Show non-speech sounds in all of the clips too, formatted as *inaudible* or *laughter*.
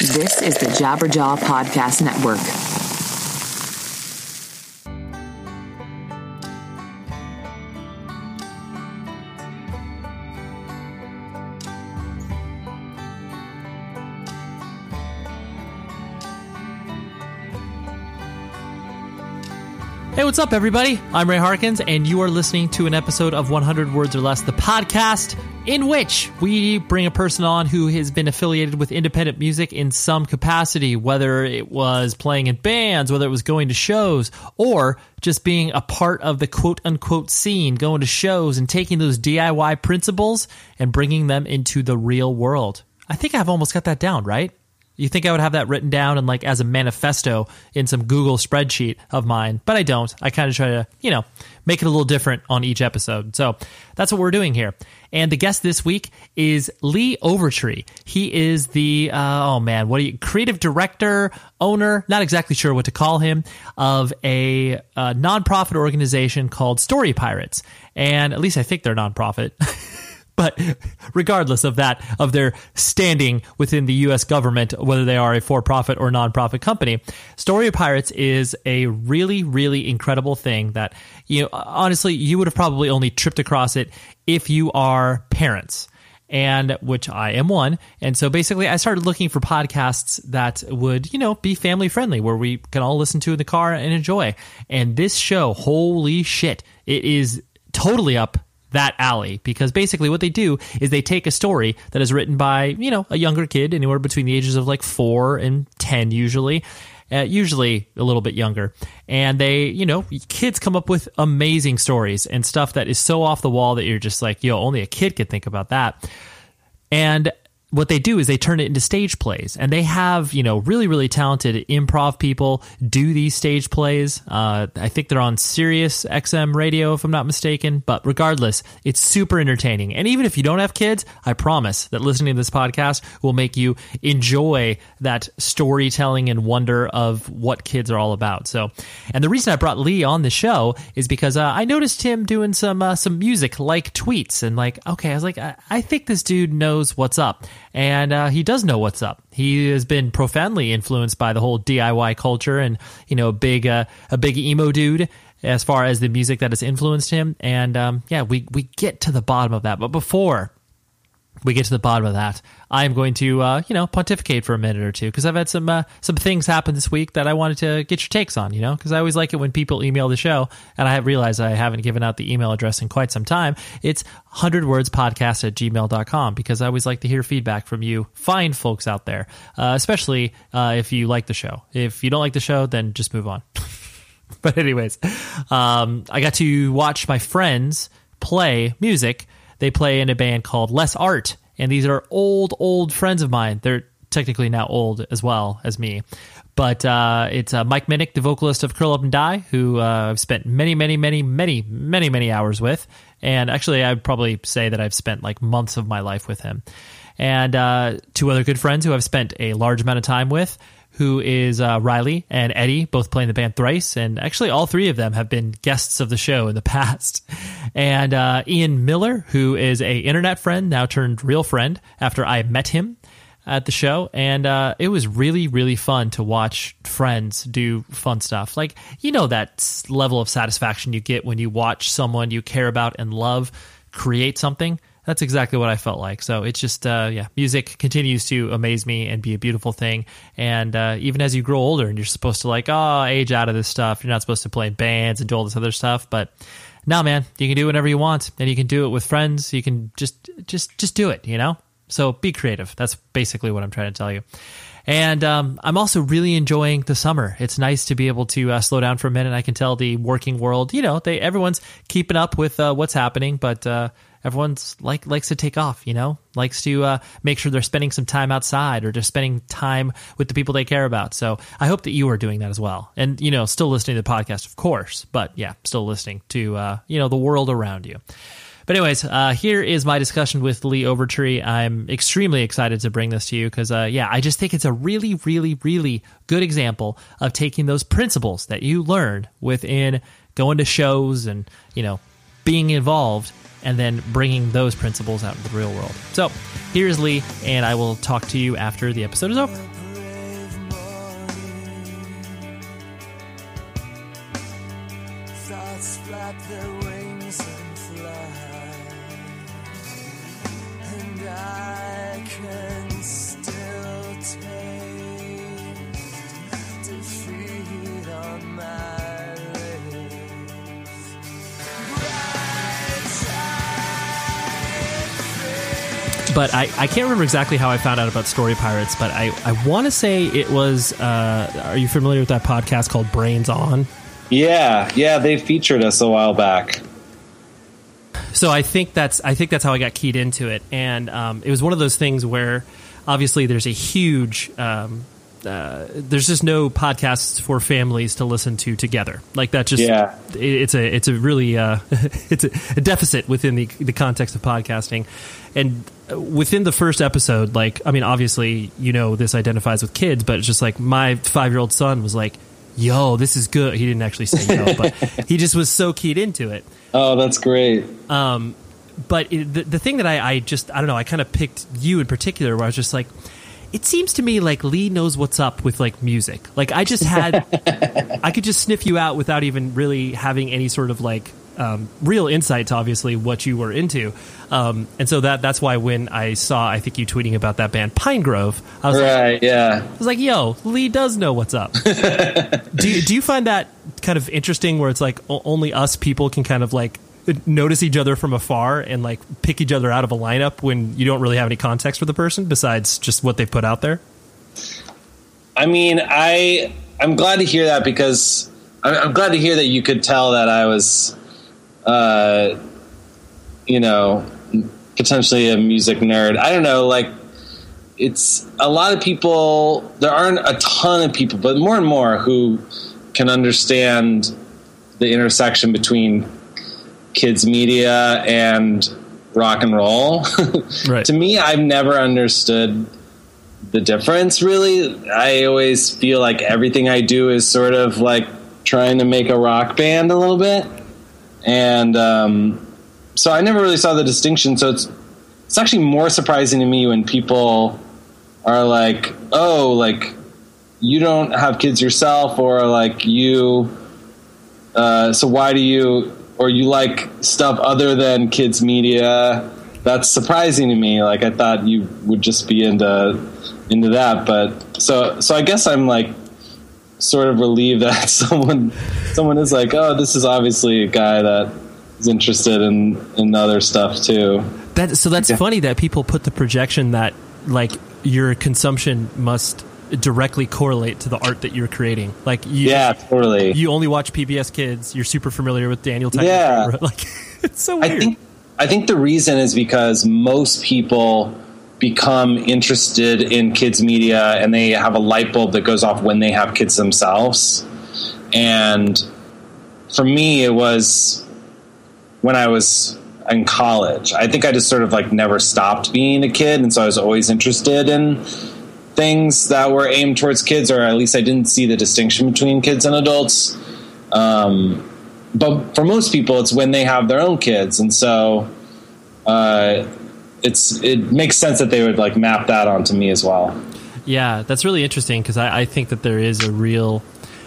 This is the Jabberjaw Podcast Network. Hey, what's up, everybody? I'm Ray Harkins, and you are listening to an episode of 100 Words or Less, the podcast in which we bring a person on who has been affiliated with independent music in some capacity, whether it was playing in bands, whether it was going to shows, or just being a part of the quote unquote scene, going to shows and taking those DIY principles and bringing them into the real world. I think I've almost got that down, right? You think I would have that written down and like as a manifesto in some Google spreadsheet of mine, but I don't. I kind of try to, you know, make it a little different on each episode. So that's what we're doing here. And the guest this week is Lee Overtree. He is the uh, oh man, what are you? Creative director, owner, not exactly sure what to call him, of a, a nonprofit organization called Story Pirates. And at least I think they're nonprofit. *laughs* But regardless of that, of their standing within the U.S. government, whether they are a for profit or nonprofit company, Story of Pirates is a really, really incredible thing that, you know, honestly, you would have probably only tripped across it if you are parents and which I am one. And so basically, I started looking for podcasts that would, you know, be family friendly, where we can all listen to in the car and enjoy. And this show, holy shit, it is totally up that alley. Because basically what they do is they take a story that is written by you know a younger kid anywhere between the ages of like four and ten usually uh, usually a little bit younger. And they you know kids come up with amazing stories and stuff that is so off the wall that you're just like yo only a kid could think about that. And what they do is they turn it into stage plays. And they have you know really really talented improv people do these stage plays. Uh, i think they're on sirius xm radio if i'm not mistaken. But regardless it's super entertaining. And even if you don't have kids i promise that listening to this podcast will make you enjoy that storytelling and wonder of what kids are all about. So and the reason i brought lee on the show is because uh, i noticed him doing some uh, some music like tweets and like okay i was like I, I think this dude knows what's up and uh, he does know what's up. He has been profoundly influenced by the whole DIY culture, and you know, big uh, a big emo dude as far as the music that has influenced him. And um, yeah, we we get to the bottom of that. But before we get to the bottom of that, I'm going to uh, you know pontificate for a minute or two because I've had some uh, some things happen this week that I wanted to get your takes on. You know, because I always like it when people email the show, and I have realized I haven't given out the email address in quite some time. It's 100wordspodcast at gmail.com because I always like to hear feedback from you fine folks out there, uh, especially uh, if you like the show. If you don't like the show, then just move on. *laughs* but anyways, um, I got to watch my friends play music they play in a band called Less Art, and these are old, old friends of mine. They're technically now old as well as me. But uh, it's uh, Mike Minnick, the vocalist of Curl Up and Die, who uh, I've spent many, many, many, many, many, many hours with. And actually, I'd probably say that I've spent like months of my life with him. And uh, two other good friends who I've spent a large amount of time with who is uh, Riley and Eddie, both playing the band Thrice, and actually all three of them have been guests of the show in the *laughs* past. And uh, Ian Miller, who is a internet friend now turned real friend after I met him at the show, and uh, it was really really fun to watch friends do fun stuff. Like you know that level of satisfaction you get when you watch someone you care about and love create something that's exactly what I felt like. So it's just, uh, yeah, music continues to amaze me and be a beautiful thing. And uh, even as you grow older and you're supposed to like, oh, age out of this stuff, you're not supposed to play bands and do all this other stuff. But now, man, you can do whatever you want, and you can do it with friends. You can just, just, just do it. You know. So be creative. That's basically what I'm trying to tell you. And um, I'm also really enjoying the summer. It's nice to be able to uh, slow down for a minute. I can tell the working world, you know, they everyone's keeping up with uh, what's happening, but uh, everyone's like likes to take off you know? Likes to uh, make sure they're spending some time outside or just spending time with the people they care about. So i hope that you are doing that as well. And you know still listening to the podcast of course but yeah still listening to uh, you know the world around you. But anyways, uh, here is my discussion with Lee Overtree. I'm extremely excited to bring this to you because, uh, yeah, I just think it's a really, really, really good example of taking those principles that you learned within going to shows and you know being involved and then bringing those principles out into the real world. So here's Lee, and I will talk to you after the episode is over. But I, I can't remember exactly how I found out about Story Pirates, but I, I want to say it was. Uh, are you familiar with that podcast called Brains On? Yeah, yeah, they featured us a while back. So I think that's I think that's how I got keyed into it, and um, it was one of those things where obviously there's a huge um, uh, there's just no podcasts for families to listen to together. Like that, just Yeah. it- it's a it's a really uh, *laughs* it's a, a deficit within the the context of podcasting. And within the first episode, like I mean, obviously you know this identifies with kids, but it's just like my five year old son was like, "Yo, this is good." He didn't actually say yo, but *laughs* he just was so keyed into it Oh, that's great. Um, but it, the, the thing that I, I just I don't know I kind of picked you in particular where I was just like it seems to me like Lee knows what's up with like music like I just had *laughs* I could just sniff you out without even really having any sort of like um, real insight to obviously what you were into um, and so that that's why when I saw I think you tweeting about that band Pinegrove I was like, yeah. I was like, yo, Lee does know what's up. *laughs* do, you, do you find that kind of interesting where it's like only us people can kind of like notice each other from afar and like pick each other out of a lineup when you don't really have any context for the person besides just what they've put out there? I mean, I I'm glad to hear that because I'm glad to hear that you could tell that I was, uh, you know, potentially a music nerd. I don't know, like it's a lot of people. There aren't a ton of people, but more and more who can understand the intersection between kids media and rock and roll. *laughs* Right. to me, I've never understood the difference really. I always feel like everything I do is sort of like trying to make a rock band a little bit. And um, so I never really saw the distinction. So it's it's actually more surprising to me when people are like, "Oh, like you don't have kids yourself or like you uh, so why do you or you like stuff other than kids media that's surprising to me like i thought you would just be into into that but so so i guess i'm like sort of relieved *laughs* that someone someone is like oh this is obviously a guy that is interested in in other stuff too That so that's Yeah. funny that people put the projection that like your consumption must directly correlate to the art that you're creating. Like you, yeah totally you only watch PBS Kids. You're super familiar with Daniel. Tiger. Yeah. *laughs* like it's so I weird. think I think the reason is because most people become interested in kids media and they have a light bulb that goes off when they have kids themselves. And for me it was when I was in college. I think I just sort of like never stopped being a kid and so I was always interested in things that were aimed towards kids or at least I didn't see the distinction between kids and adults. Um, but for most people, it's when they have their own kids, and so uh, it's it makes sense that they would like map that onto me as well. Yeah, that's really interesting because I, I think that there is a real.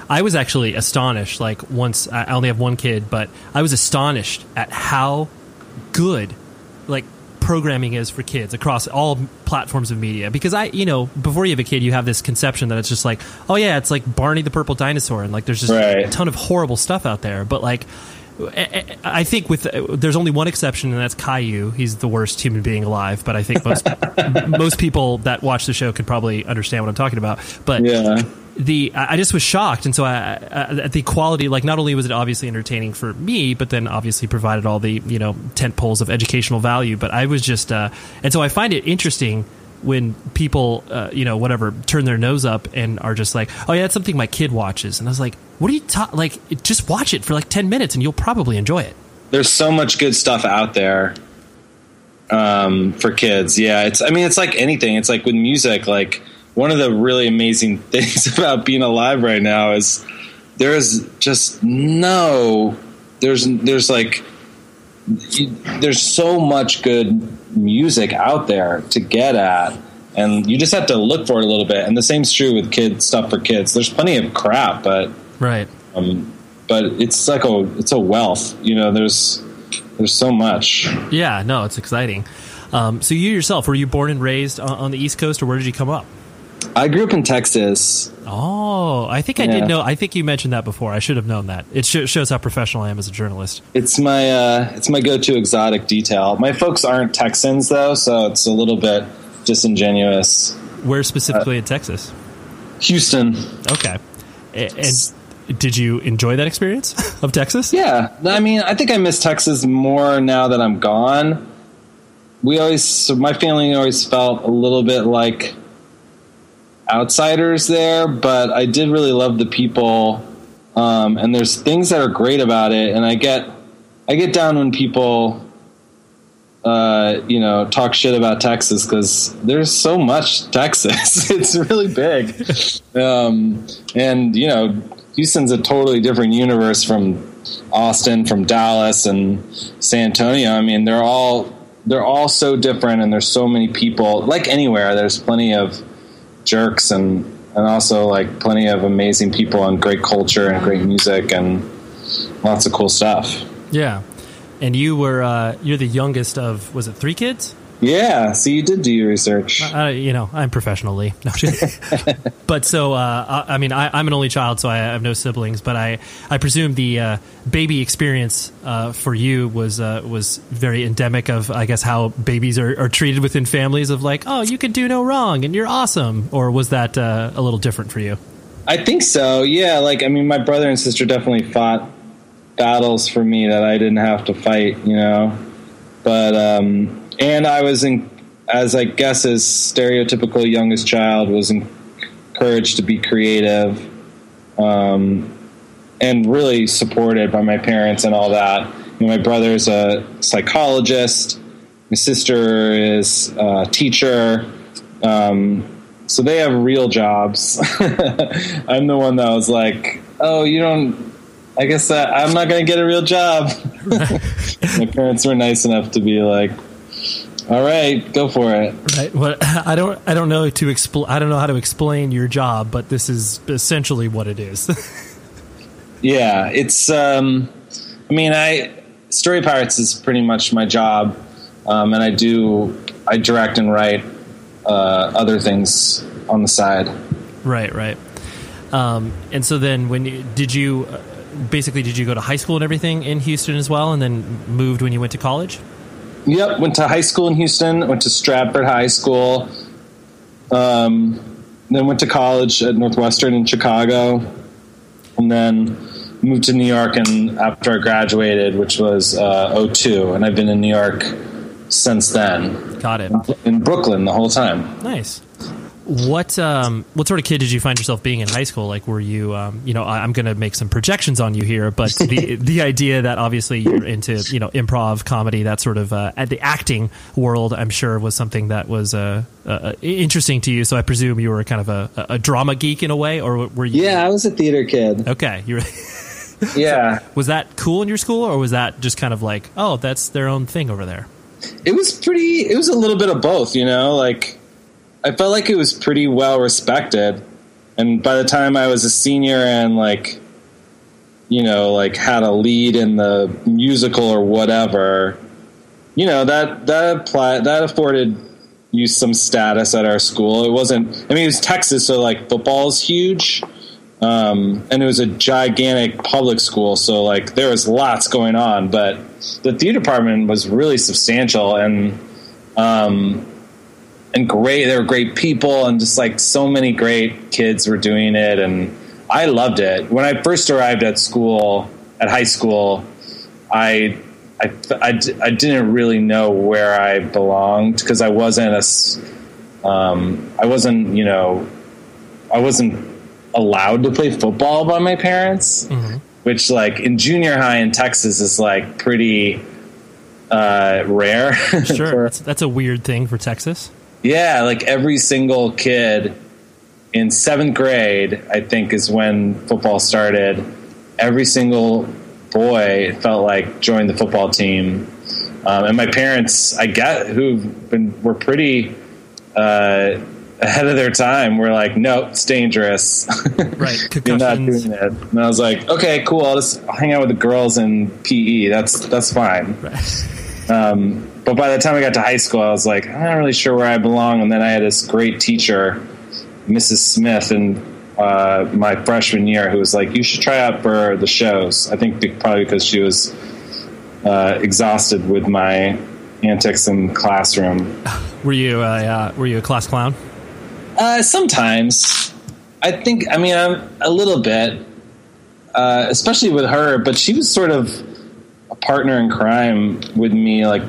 I was actually astonished. Like once I I only have one kid, but I was astonished at how good, like programming is for kids across all platforms of media. Because I, you know, before you have a kid, you have this conception that it's just like, oh yeah, it's like Barney the Purple Dinosaur, and like there's just Right. a ton of horrible stuff out there. But like. I think with there's only one exception, and that's Caillou. He's the worst human being alive, but I think most *laughs* most people that watch the show could probably understand what I'm talking about. But Yeah, the I just was shocked, and so I, I, at the quality, like not only was it obviously entertaining for me, but then obviously provided all the you know tent poles of educational value. But I was just, uh, and so I find it interesting when people, uh, you know, whatever, turn their nose up and are just like, oh yeah, that's something my kid watches, and I was like, what are you ta- like? Just watch it for like ten minutes, and you'll probably enjoy it. there's so much good stuff out there um, for kids. Yeah, it's I mean it's like anything. It's like with music. Like one of the really amazing *laughs* things about being alive right now is there is just no there's there's like there's so much good music out there to get at and you just have to look for it a little bit and the same's true with kids stuff for kids there's plenty of crap but Right. um, but it's like a it's a wealth you know there's there's so much Yeah. No, it's exciting. Um, so you yourself, were you born and raised on, on the East Coast, or where did you come up? I grew up in Texas. Oh, I think I Yeah. did know. I think you mentioned that before. I should have known that. It sh- shows how professional I am as a journalist. It's my uh, it's my go-to exotic detail. My folks aren't Texans though, so it's a little bit disingenuous. Where specifically in Texas? Houston. Okay. A- And did you enjoy that experience of Texas? Yeah, I mean, I think I miss Texas more now that I'm gone. We always, my family always felt a little bit like outsiders there, but I did really love the people. Um, and there's things that are great about it, and I get, I get down when people, uh, you know, talk shit about Texas because there's so much *laughs* Texas. it's really big, *laughs* um, and you know, Houston's a totally different universe from Austin, from Dallas, and San Antonio. I mean, they're all they're all so different, and there's so many people. Like anywhere, there's plenty of jerks and and also like plenty of amazing people and great culture and great music and lots of cool stuff. Yeah. And you were uh, you're the youngest of was it three kids? Yeah, so you did do your research. Uh, you know, I'm professionally. No, *laughs* but so uh, I, I mean, I, I'm an only child, so I have no siblings. But I, I presume the uh, baby experience uh, for you was uh, was very endemic of, I guess, how babies are, are treated within families. Of like, oh, you can do no wrong, and you're awesome. Or was that uh, a little different for you? I think so. Yeah, like I mean, my brother and sister definitely fought battles for me that I didn't have to fight. You know, but um, and I was in, as I guess as stereotypical youngest child was encouraged to be creative, um, and really supported by my parents and all that. You know, my brother's a psychologist. My sister is a teacher. Um, so they have real jobs. *laughs* I'm the one that was like, "Oh, you don't." I guess that I'm not going to get a real job. *laughs* *laughs* My parents were nice enough to be like, "All right, go for it." Right. Well, *laughs* I don't. I don't know to expl- I don't know how to explain your job, but this is essentially what it is. *laughs* Yeah, it's. Um, I mean, I Story Pirates is pretty much my job, um, and I do I direct and write uh, other things on the side. Right, right. Um, and so then, when you, did you uh, basically did you go to high school and everything in Houston as well, and then moved when you went to college? Yep, went to high school in Houston. Went to Stratford High School. Um, then went to college at Northwestern in Chicago, and then moved to New York. And after I graduated, which was uh, 02, and I've been in New York since then. Got it. In Brooklyn the whole time. Nice. What um, what sort of kid did you find yourself being in high school? Like, were you, um, you know, I, I'm going to make some projections on you here, but the *laughs* the idea that obviously you're into, you know, improv, comedy, that sort of uh, at the acting world, I'm sure was something that was uh, uh, interesting to you. So I presume you were kind of a, a drama geek in a way, or were you? Yeah, I was a theater kid. Okay. You were, *laughs* Yeah. was that cool in your school, or was that just kind of like, oh, that's their own thing over there? it was pretty it was a little bit of both you know like i felt like it was pretty well respected and by the time i was a senior and like you know like had a lead in the musical or whatever you know that that applied that afforded you some status at our school it wasn't i mean it was texas so like football's huge um, and it was a gigantic public school, so like there was lots going on. But the theater department was really substantial and um, and great. There were great people, and just like so many great kids were doing it, and I loved it. When I first arrived at school, at high school, I. I, I, I didn't really know where I belonged because I wasn't a, um, I wasn't, you know, I wasn't allowed to play football by my parents, which like in junior high in Texas is like pretty uh, rare. *laughs* Sure, For- that's, that's a weird thing for Texas. Yeah, like every single kid in seventh grade, I think, is when football started. Every single boy felt like joined the football team, um, and my parents, I get, who've been were pretty uh, ahead of their time, were like, "No, it's dangerous. Right, *laughs* You're not doing it." And I was like, "Okay, cool. I'll just hang out with the girls in PE. That's that's fine." Um, but by the time I got to high school, I was like, I'm not really sure where I belong. And then I had this great teacher Mrs. Smith in uh, my freshman year, who was like, "You should try out for the shows." I think be- probably because she was uh, exhausted with my antics in classroom. *laughs* Were you uh, uh, were you a class clown? Uh, sometimes, I think. I mean, I'm a little bit, uh, especially with her. But she was sort of a partner in crime with me. Like,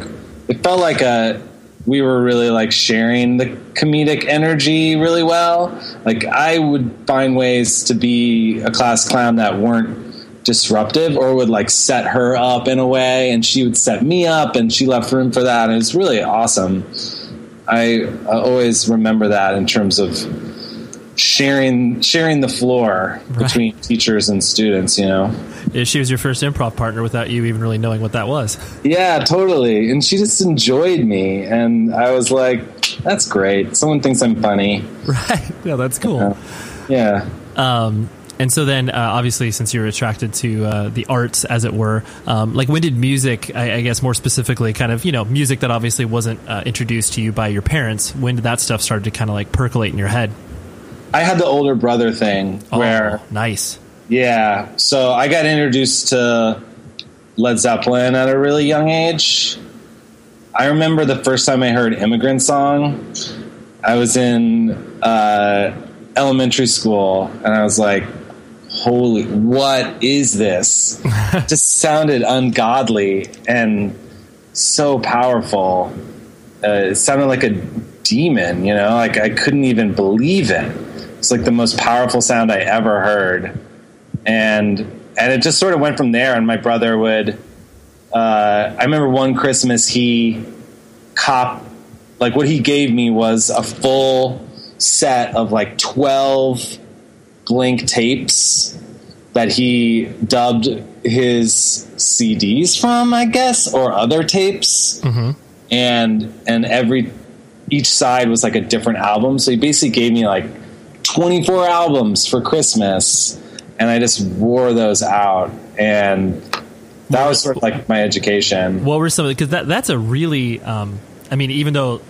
it felt like a we were really like sharing the comedic energy really well. Like, I would find ways to be a class clown that weren't disruptive or would like set her up in a way and she would set me up and she left room for that and it was really awesome I, I always remember that in terms of sharing sharing the floor Right. between teachers and students you know Yeah, She was your first improv partner without you even really knowing what that was. yeah totally and she just enjoyed me and i was like that's great someone thinks i'm funny *laughs* Right. Yeah, that's cool. yeah Um, and so then, uh, obviously, since you're attracted to uh, the arts, as it were, um, like when did music, I, I guess more specifically, kind of, you know, music that obviously wasn't uh, introduced to you by your parents, when did that stuff start to kind of like percolate in your head? I had the older brother thing where Oh, nice. Yeah. So I got introduced to Led Zeppelin at a really young age. I remember the first time I heard Immigrant Song. I was in uh, elementary school and I was like, holy, what is this? *laughs* Just sounded ungodly and so powerful. Uh, it sounded like a demon, you know, like I couldn't even believe it. It's like the most powerful sound I ever heard and and it just sort of went from there. And my brother would. Uh, I remember one Christmas he cop like what he gave me was a full set of like twelve blank tapes that he dubbed his CDs from, I guess, or other tapes, and and every each side was like a different album. So he basically gave me like 24 albums for Christmas, and I just wore those out, and that was sort of like my education. What were some of the, because that, that's a really, um, I mean, even though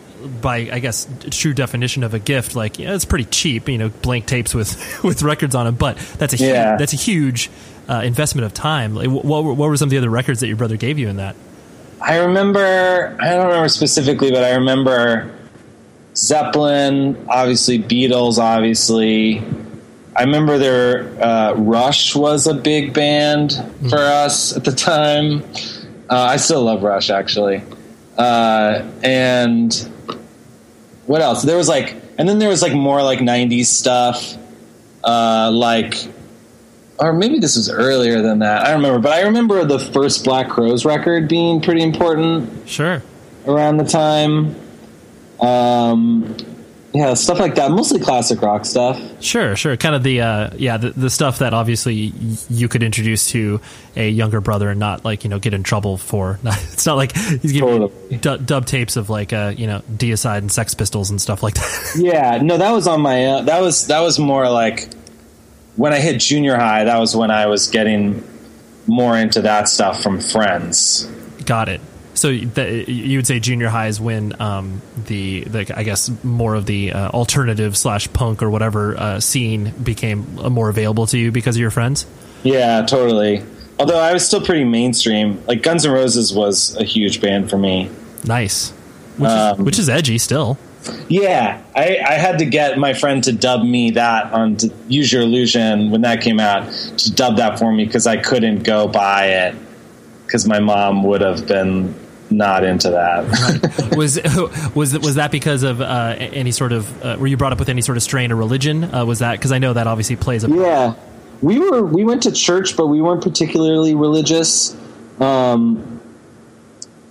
by, I guess, true definition of a gift, like, yeah, it's pretty cheap, you know, blank tapes with, *laughs* with records on them, but that's a, Yeah. that's a huge uh, investment of time. Like, what, were, what were some of the other records that your brother gave you in that? I remember, I don't remember specifically, but I remember Zeppelin, obviously Beatles, obviously. I remember their uh, Rush was a big band for us at the time. Uh, I still love Rush, actually. Uh, and what else? There was like, and then there was like more like '90s stuff, uh, like, or maybe this was earlier than that. I don't remember, but I remember the first Black Crowes record being pretty important Sure. around the time. Um, yeah, stuff like that. Mostly classic rock stuff. Sure, sure. Kind of the uh, yeah, the, the stuff that obviously you could introduce to a younger brother and not like you know get in trouble for. *laughs* it's not like he's giving Totally. du- dub tapes of like uh, you know Deicide and Sex Pistols and stuff like that. *laughs* Yeah, no, that was on my. Uh, that was that was more like when I hit junior high. That was when I was getting more into that stuff from friends. Got it. So th- you would say junior high is when um, the, the I guess more of the uh, alternative slash punk or whatever uh, scene became more available to you because of your friends. Yeah, totally. Although I was still pretty mainstream. Like Guns N' Roses was a huge band for me. Nice, which, is, Um, which is edgy still. Yeah, I, I had to get my friend to dub me that on to Use Your Illusion when that came out to dub that for me because I couldn't go buy it because my mom would have been not into that. was *laughs* was was that because of uh, any sort of uh, were you brought up with any sort of strain or religion? Uh, was that because I know that obviously plays a part? yeah, we were we went to church, but we weren't particularly religious. Um,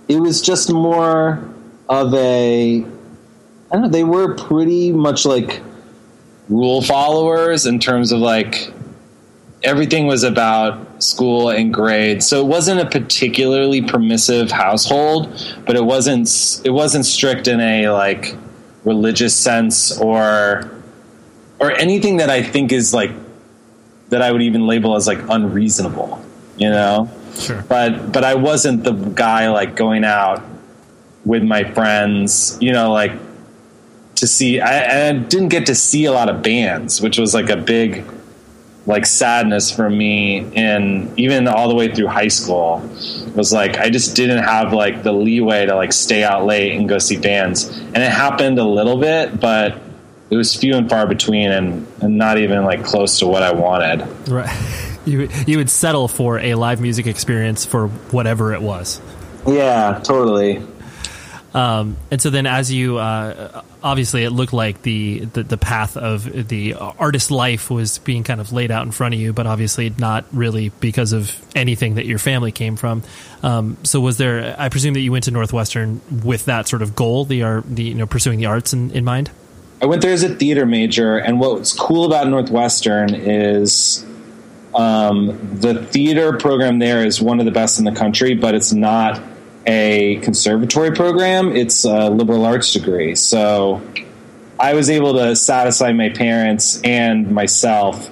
it was just more of a I don't know. They were pretty much like rule followers in terms of like everything was about school and grades. So it wasn't a particularly permissive household, but it wasn't it wasn't strict in a like religious sense or or anything that I think is like that I would even label as like unreasonable, you know? sure. But but I wasn't the guy like going out with my friends, you know, like to see. I, I didn't get to see a lot of bands, which was like a big like sadness for me and even all the way through high school was like I just didn't have like the leeway to like stay out late and go see bands. And it happened a little bit, but it was few and far between and, and not even like close to what I wanted. Right. *laughs* You you would settle for a live music experience for whatever it was. Yeah, totally. Um, and so then, as you uh, obviously, it looked like the, the, the path of the artist life was being kind of laid out in front of you, but obviously not really because of anything that your family came from. Um, so, was there? I presume that you went to Northwestern with that sort of goal, the art, the you know, pursuing the arts in, in mind. I went there as a theater major, and what's cool about Northwestern is um, the theater program there is one of the best in the country, but it's not a conservatory program, it's a liberal arts degree. So I was able to satisfy my parents and myself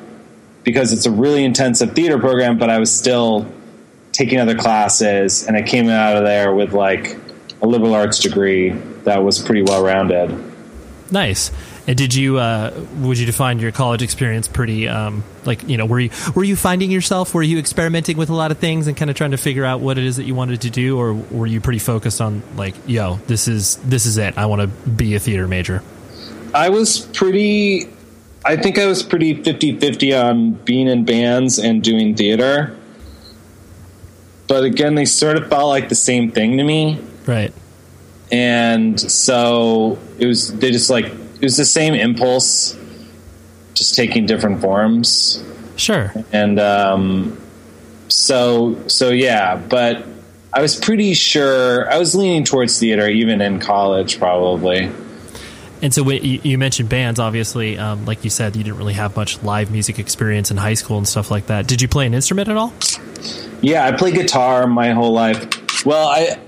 because it's a really intensive theater program, but I was still taking other classes and I came out of there with like a liberal arts degree that was pretty well rounded. Nice. And did you uh, would you define your college experience pretty um, like you know were you were you finding yourself were you experimenting with a lot of things and kind of trying to figure out what it is that you wanted to do? Or were you pretty focused on like yo this is this is it. I want to be a theater major? I was pretty I think I was pretty 50-50 on being in bands and doing theater. But again they sort of felt like the same thing to me. Right. And so it was they just like it was the same impulse, just taking different forms. Sure. And um, so so yeah, but I was pretty sure I was leaning towards theater even in college, probably. And so you mentioned bands, obviously, um, like you said, you didn't really have much live music experience in high school and stuff like that. Did you play an instrument at all? Yeah, I played guitar my whole life. Well, I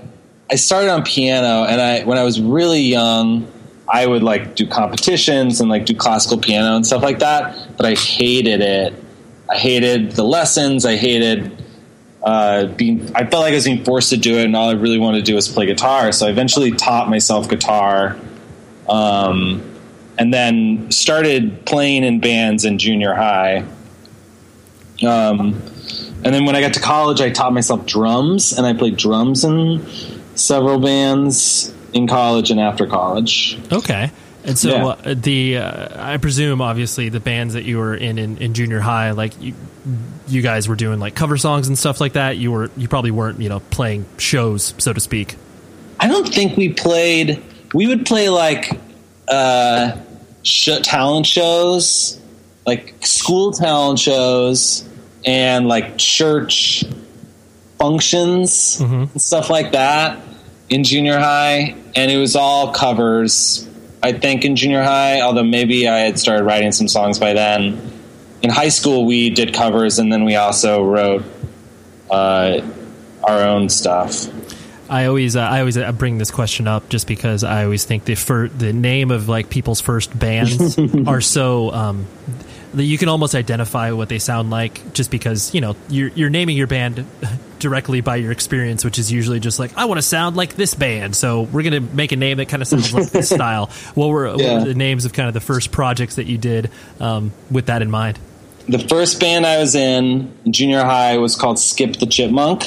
I started on piano, and I when I was really young, I would like do competitions and like do classical piano and stuff like that, but I hated it. I hated the lessons. I hated uh, being. I felt like I was being forced to do it, and all I really wanted to do was play guitar. So I eventually taught myself guitar, um, and then started playing in bands in junior high. Um, and then when I got to college, I taught myself drums, and I played drums in several bands in college and after college. Okay. And so yeah. uh, the uh, I presume obviously the bands that you were in, in in junior high like you, you guys were doing like cover songs and stuff like that. You were you probably weren't you know playing shows so to speak. I don't think we played. We would play like uh, sh- talent shows, like school talent shows, and like church functions mm-hmm. and stuff like that in junior high, and it was all covers. I think in junior high, although maybe I had started writing some songs by then. In high school, we did covers, and then we also wrote uh, our own stuff. I always uh, I always uh, bring this question up just because I always think the fir- the name of like people's first bands *laughs* are so um, you can almost identify what they sound like just because you know you're you're naming your band *laughs* directly by your experience, which is usually just like I want to sound like this band, so we're gonna make a name that kind of sounds like this *laughs* style. What were, yeah. what were, the names of kind of the first projects that you did um, with that in mind? The first band I was in, in junior high was called Skip the Chipmunk.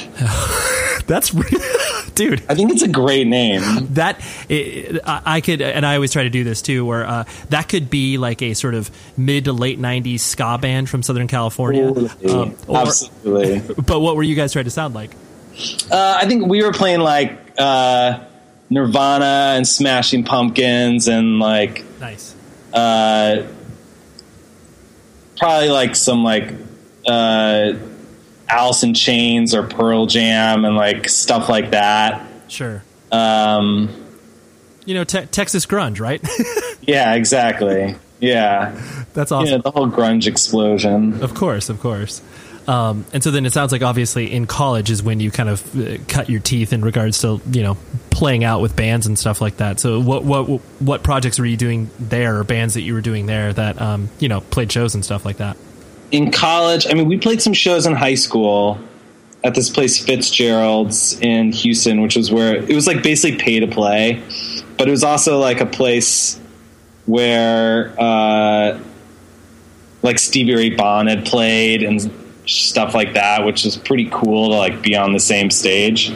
That's *laughs* dude. I think it's a great name. That it, I could, and I always try to do this too, where uh, that could be like a sort of mid to late '90s ska band from Southern California. Um, or, Absolutely. *laughs* But what were you guys trying to sound like? Uh, I think we were playing like uh, Nirvana and Smashing Pumpkins and like nice. Uh, probably like some like uh, Alice in Chains or Pearl Jam and like stuff like that. Sure. Um, you know, te- Texas grunge, right? *laughs* yeah, exactly. Yeah, that's awesome. Yeah, the whole grunge explosion. Of course, of course. Um, and so then it sounds like obviously in college is when you kind of uh, cut your teeth in regards to you know playing out with bands and stuff like that. So what what what projects were you doing there, or bands that you were doing there that um, you know played shows and stuff like that? In college, I mean, we played some shows in high school at this place Fitzgerald's in Houston, which was where it was like basically pay to play, but it was also like a place where uh, like Stevie Ray Vaughan had played and stuff like that, which was pretty cool to like be on the same stage.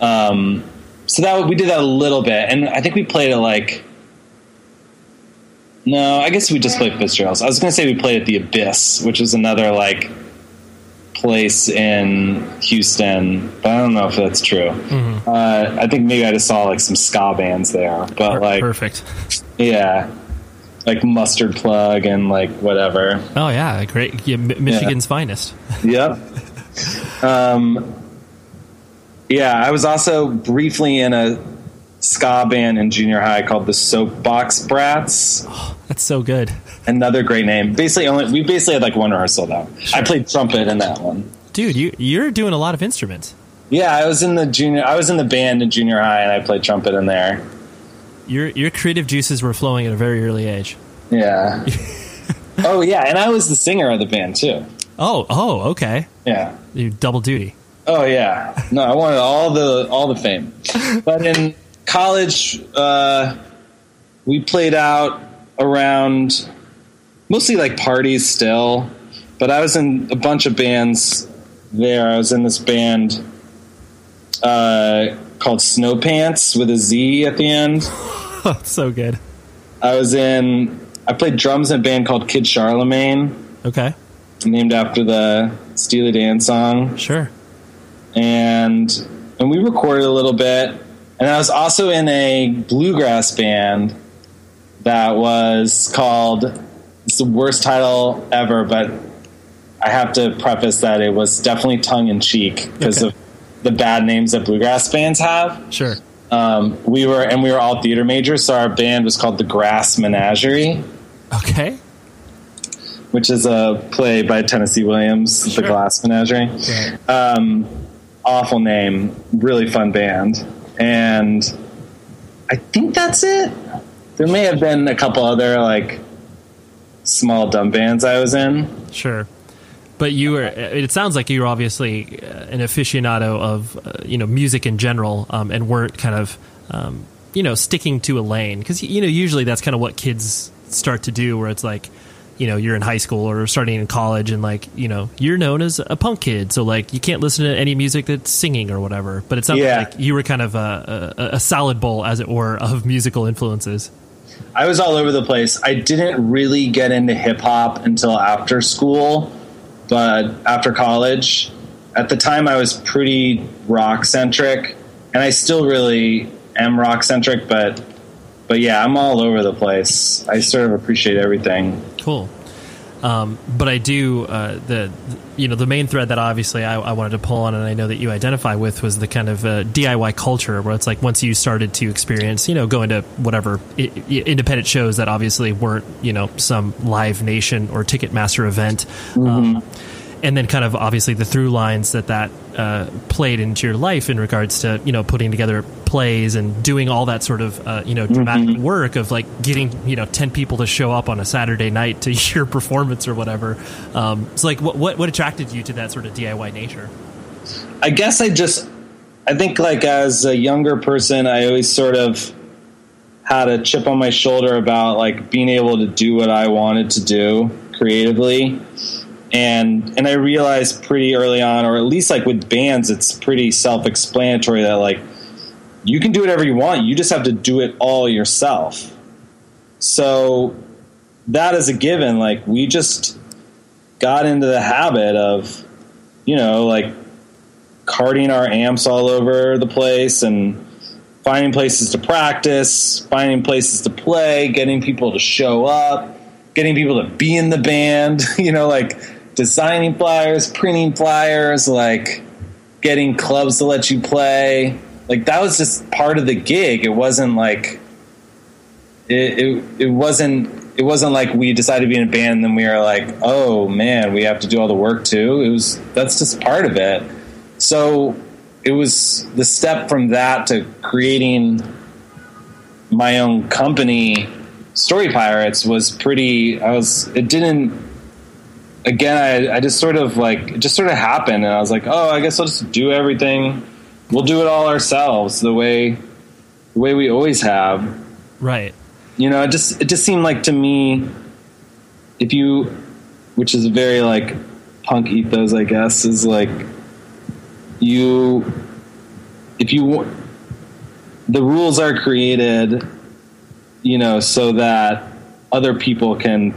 Um, so that we did that a little bit, and I think we played at like. No, I guess we just played Fitzgerald's. I was going to say we played at the Abyss, which is another like place in Houston, but I don't know if that's true. Uh, I think maybe I just saw like some ska bands there, but like Perfect. yeah, like Mustard Plug and like whatever. Oh yeah, great. Yeah, Mi- Michigan's finest. *laughs* Yep. um, yeah, I was also briefly in a ska band in junior high called the Soapbox Brats. That's so good. Another great name. Basically, only we basically had like one rehearsal though. I played trumpet in that one. Dude, you you're doing a lot of instruments. Yeah, I was in the junior. I was in the band in junior high, and I played trumpet in there. Your your creative juices were flowing at a very early age. Yeah. *laughs* oh yeah, and I was the singer of the band too. Oh, oh, okay. Yeah. You double duty. Oh yeah. No, I wanted all the all the fame. But in college, uh, we played out around mostly like parties still. But I was in a bunch of bands there. I was in this band uh, called Snow Pants with a Z at the end. *laughs* Oh, so good. I was in. I played drums in a band called Kid Charlemagne, Okay, named after the Steely Dan song. sure. and and we recorded a little bit. And I was also in a bluegrass band that was called. It's the worst title ever, but I have to preface that it was definitely tongue in cheek because Okay. of the bad names that bluegrass bands have. Sure. Um, we were and we were all theater majors, so our band was called the Grass Menagerie, Okay. which is a play by Tennessee Williams, Sure. the Glass Menagerie. um, awful name, really fun band, and I think that's it. There may have been a couple other like small dumb bands I was in. Sure. But you were. It sounds like you were obviously uh, an aficionado of uh, you know music in general, um, and weren't kind of um, you know sticking to a lane because you know usually that's kind of what kids start to do, where it's like you know you're in high school or starting in college, and like you know you're known as a punk kid, so like you can't listen to any music that's singing or whatever. But it sounds Yeah. like you were kind of a, a, a salad bowl, as it were, of musical influences. I was all over the place. I didn't really get into hip hop until after school, but after college, at the time I was pretty rock centric, and I still really am rock centric. But but yeah, I'm all over the place. I sort of appreciate everything. Cool. Um, but I do uh, the you know the main thread that obviously I, I wanted to pull on, and I know that you identify with was the kind of uh, DIY culture where it's like once you started to experience, you know, going to whatever I- independent shows that obviously weren't you know some live nation or Ticketmaster event. Um, and then, kind of obviously, the through lines that that uh, played into your life in regards to you know putting together plays and doing all that sort of uh, you know dramatic work of like getting you know ten people to show up on a Saturday night to *laughs* your performance or whatever. Um, so, like, what, what what attracted you to that sort of DIY nature? I guess I just, I think like as a younger person, I always sort of had a chip on my shoulder about like being able to do what I wanted to do creatively. And and I realized pretty early on, or at least like with bands, it's pretty self explanatory that like you can do whatever you want. You just have to do it all yourself. So that is a given. Like we just got into the habit of, you know, like carting our amps all over the place and finding places to practice, finding places to play, getting people to show up, getting people to be in the band, *laughs* you know, like designing flyers, printing flyers, like getting clubs to let you play. Like that was just part of the gig. It wasn't like it it, it wasn't it wasn't like we decided to be in a band and then we were like, "Oh man, we have to do all the work too." It was that's just part of it. So it was the step from that to creating my own company, Story Pirates, was pretty. I was. It didn't. Again, I, I just sort of like it just sort of happened, and I was like, oh, I guess I'll just do everything. We'll do it all ourselves, the way, the way we always have. Right. you know, it just it just seemed like to me, if you, which is very like punk ethos, I guess, is like you, if you, the rules are created, you know, so that other people can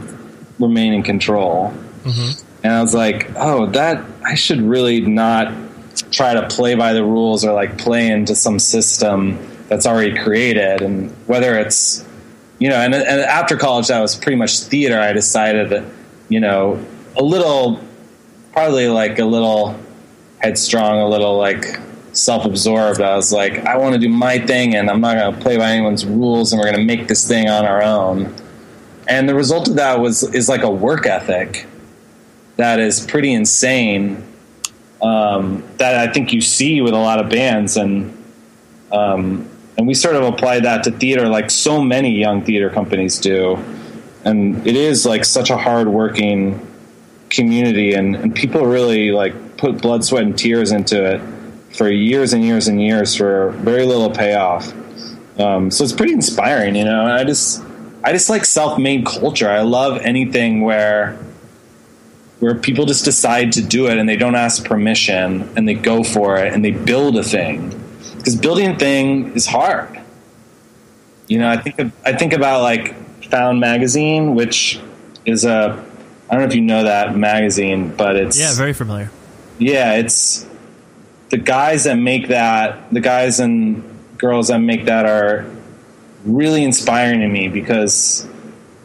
remain in control. And I was like, oh, that I should really not try to play by the rules or like play into some system that's already created. And whether it's, you know, and, and after college, that was pretty much theater. I decided that, you know, a little, probably like a little headstrong, a little like self absorbed. I was like, I want to do my thing and I'm not going to play by anyone's rules and we're going to make this thing on our own. And the result of that was, is like a work ethic that is pretty insane um, that I think you see with a lot of bands, and um, and we sort of apply that to theater, like so many young theater companies do, and it is like such a hard working community, and, and people really like put blood, sweat, and tears into it for years and years and years for very little payoff. Um, so it's pretty inspiring, you know. And I just I just like self made culture. I love anything where where people just decide to do it and they don't ask permission and they go for it and they build a thing because building a thing is hard you know i think of, i think about like found magazine which is a i don't know if you know that magazine but it's Yeah, very familiar. yeah it's the guys that make that the guys and girls that make that are really inspiring to me because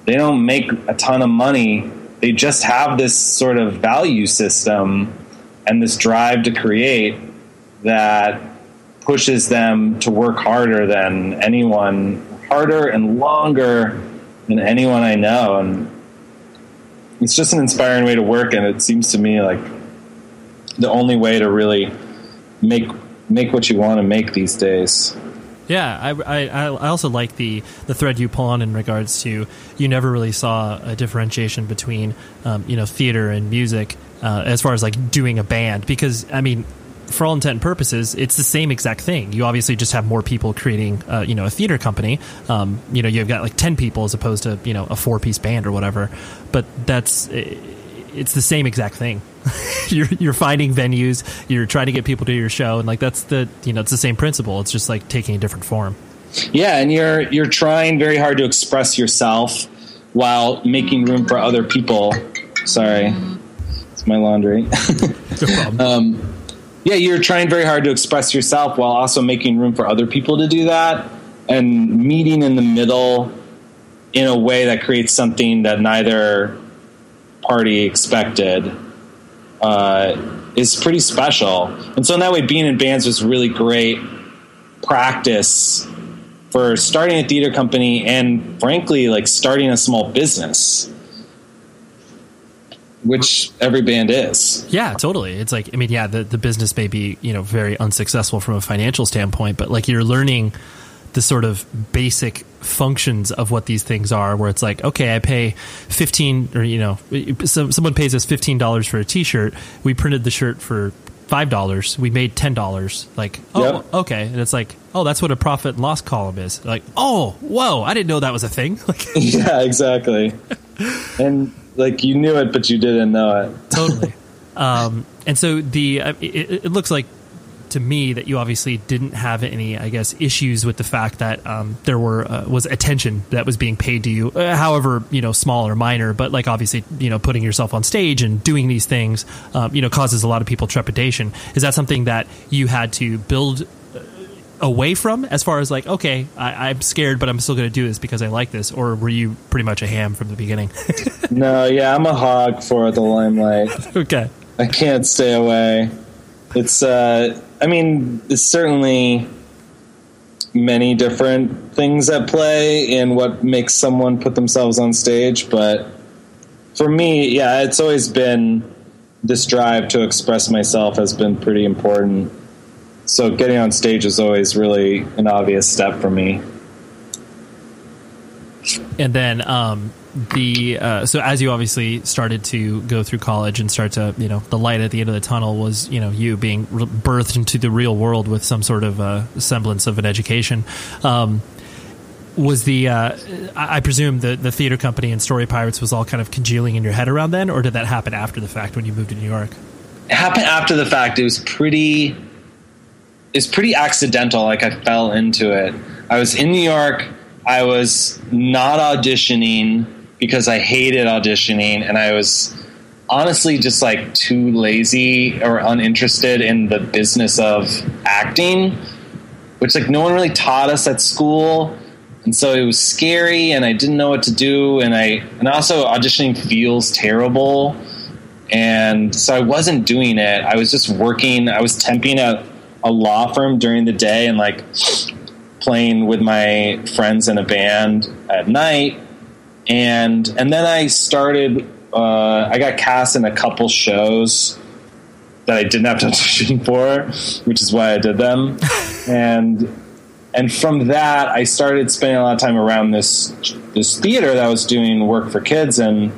they don't make a ton of money they just have this sort of value system and this drive to create that pushes them to work harder than anyone harder and longer than anyone i know. And it's just an inspiring way to work. And it seems to me like the only way to really make make what you want to make these days Yeah, I, I, I also like the, the thread you pull on in regards to you never really saw a differentiation between um, you know theater and music uh, as far as like doing a band because I mean for all intent and purposes it's the same exact thing. You obviously just have more people creating uh, you know a theater company. Um, you know you've got like 10 people as opposed to you know a four piece band or whatever. But that's it's the same exact thing *laughs* you're you're finding venues, you're trying to get people to your show, and like that's the you know it's the same principle. It's just like taking a different form. Yeah, and you're you're trying very hard to express yourself while making room for other people. Sorry, it's my laundry. *laughs* um, yeah, you're trying very hard to express yourself while also making room for other people to do that, and meeting in the middle in a way that creates something that neither party expected uh, is pretty special. And so in that way, being in bands was really great practice for starting a theater company and frankly, like starting a small business, which every band is. Yeah, totally. It's like I mean, yeah, the the business may be you know very unsuccessful from a financial standpoint, but like you're learning the sort of basic functions of what these things are where it's like okay i pay 15 or you know some, someone pays us $15 for a t-shirt we printed the shirt for five dollars we made ten dollars like oh Yep. okay and it's like oh that's what a profit and loss column is like oh whoa i didn't know that was a thing *laughs* like *laughs* yeah, exactly. and like you knew it, but you didn't know it. totally. *laughs* Um, and so the uh, it, it looks like to me that you obviously didn't have any, I guess, issues with the fact that um, there were uh, was attention that was being paid to you, uh, however you know small or minor. But like obviously, you know, putting yourself on stage and doing these things, um, you know, causes a lot of people trepidation. Is that something that you had to build? uh, Away from, as far as like, okay, I, I'm scared, but I'm still going to do this because I like this, or were you pretty much a ham from the beginning? *laughs* No, yeah, I'm a hog for the limelight. okay, I can't stay away. It's, uh, I mean, it's certainly many different things at play in what makes someone put themselves on stage, but for me, yeah, it's always been this drive to express myself has been pretty important. So getting on stage is always really an obvious step for me. and then um, the uh, so as you obviously started to go through college and start to you know the light at the end of the tunnel was you know you being birthed into the real world with some sort of uh, semblance of an education. Um, was the uh, I I presume the the theater company and Story Pirates was all kind of congealing in your head around then, or did that happen after the fact when you moved to New York? It happened after the fact. It was pretty. It's pretty accidental. Like I fell into it. I was in New York. I was not auditioning because I hated auditioning, and I was honestly just like too lazy or uninterested in the business of acting, which like no one really taught us at school. And so it was scary and I didn't know what to do and I and also auditioning feels terrible. And so I wasn't doing it. I was just working. I was temping at a law firm during the day and like playing with my friends in a band at night. And and then I started uh, I got cast in a couple shows that I didn't have to *laughs* audition for, which is why I did them. *laughs* and and from that, I started spending a lot of time around this this theater that was doing work for kids, and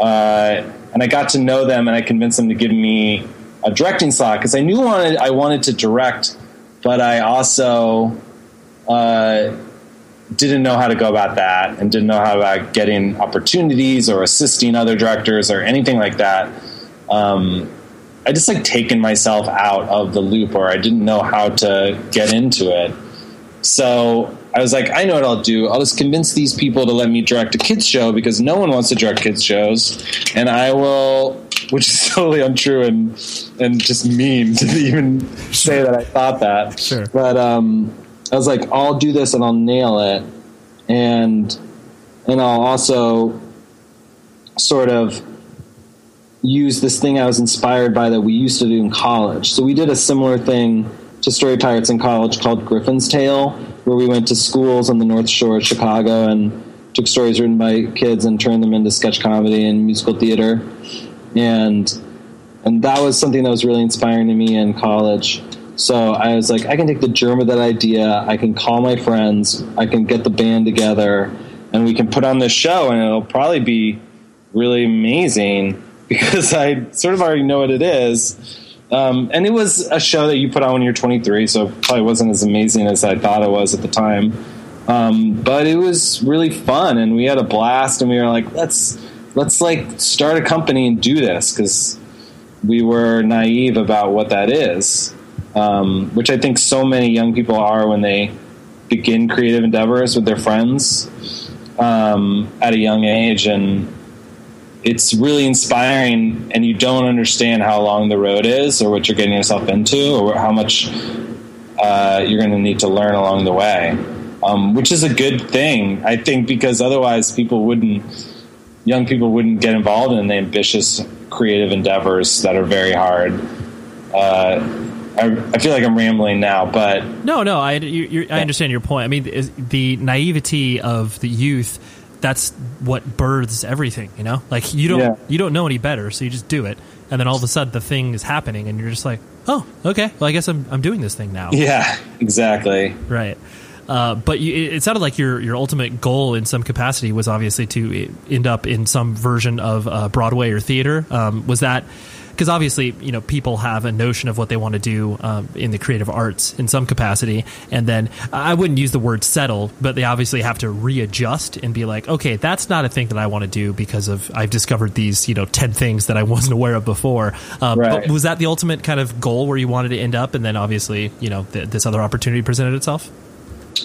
uh, and I got to know them, and I convinced them to give me a directing slot because I knew wanted I wanted to direct, but I also uh, didn't know how to go about that and didn't know how about getting opportunities or assisting other directors or anything like that. Um, I just like taken myself out of the loop or I didn't know how to get into it. So I was like, I know what I'll do. I'll just convince these people to let me direct a kids show because no one wants to direct kids shows, and I will, which is *laughs* totally untrue and and just mean to even say that I thought that. Sure. But um, I was like, I'll do this and I'll nail it, and and I'll also sort of use this thing I was inspired by that we used to do in college. So we did a similar thing to Story Pirates in college called Griffin's Tale, where we went to schools on the North Shore of Chicago and took stories written by kids and turned them into sketch comedy and musical theater. And and that was something that was really inspiring to me in college. So I was like, I can take the germ of that idea, I can call my friends, I can get the band together, and we can put on this show, and it'll probably be really amazing *laughs* because I sort of already know what it is. Um, and it was a show that you put on when you're 23, so it probably wasn't as amazing as I thought it was at the time. Um, but it was really fun, and we had a blast, and we were like, let's let's like start a company and do this because we were naive about what that is, um, which I think so many young people are when they begin creative endeavors with their friends um, at a young age, and it's really inspiring and you don't understand how long the road is or what you're getting yourself into or how much uh, you're going to need to learn along the way. Um, which is a good thing i think because otherwise people wouldn't young people wouldn't get involved in the ambitious creative endeavors that are very hard. Uh, I, I, feel like I'm rambling now, but no, no, I, you, I understand your point. I mean, the, the naivety of the youth that's what births everything you know like you don't yeah. you don't know any better so you just do it and then all of a sudden the thing is happening and you're just like oh okay well i guess i'm, I'm doing this thing now yeah exactly right uh, but you, it sounded like your your ultimate goal in some capacity was obviously to end up in some version of uh, Broadway or theater. Um, was that because obviously you know people have a notion of what they want to do um, in the creative arts in some capacity and then i wouldn't use the word settle but they obviously have to readjust and be like okay that's not a thing that i want to do because of i've discovered these you know 10 things that i *laughs* wasn't aware of before. Um, right. but was that the ultimate kind of goal where you wanted to end up and then obviously you know th- this other opportunity presented itself?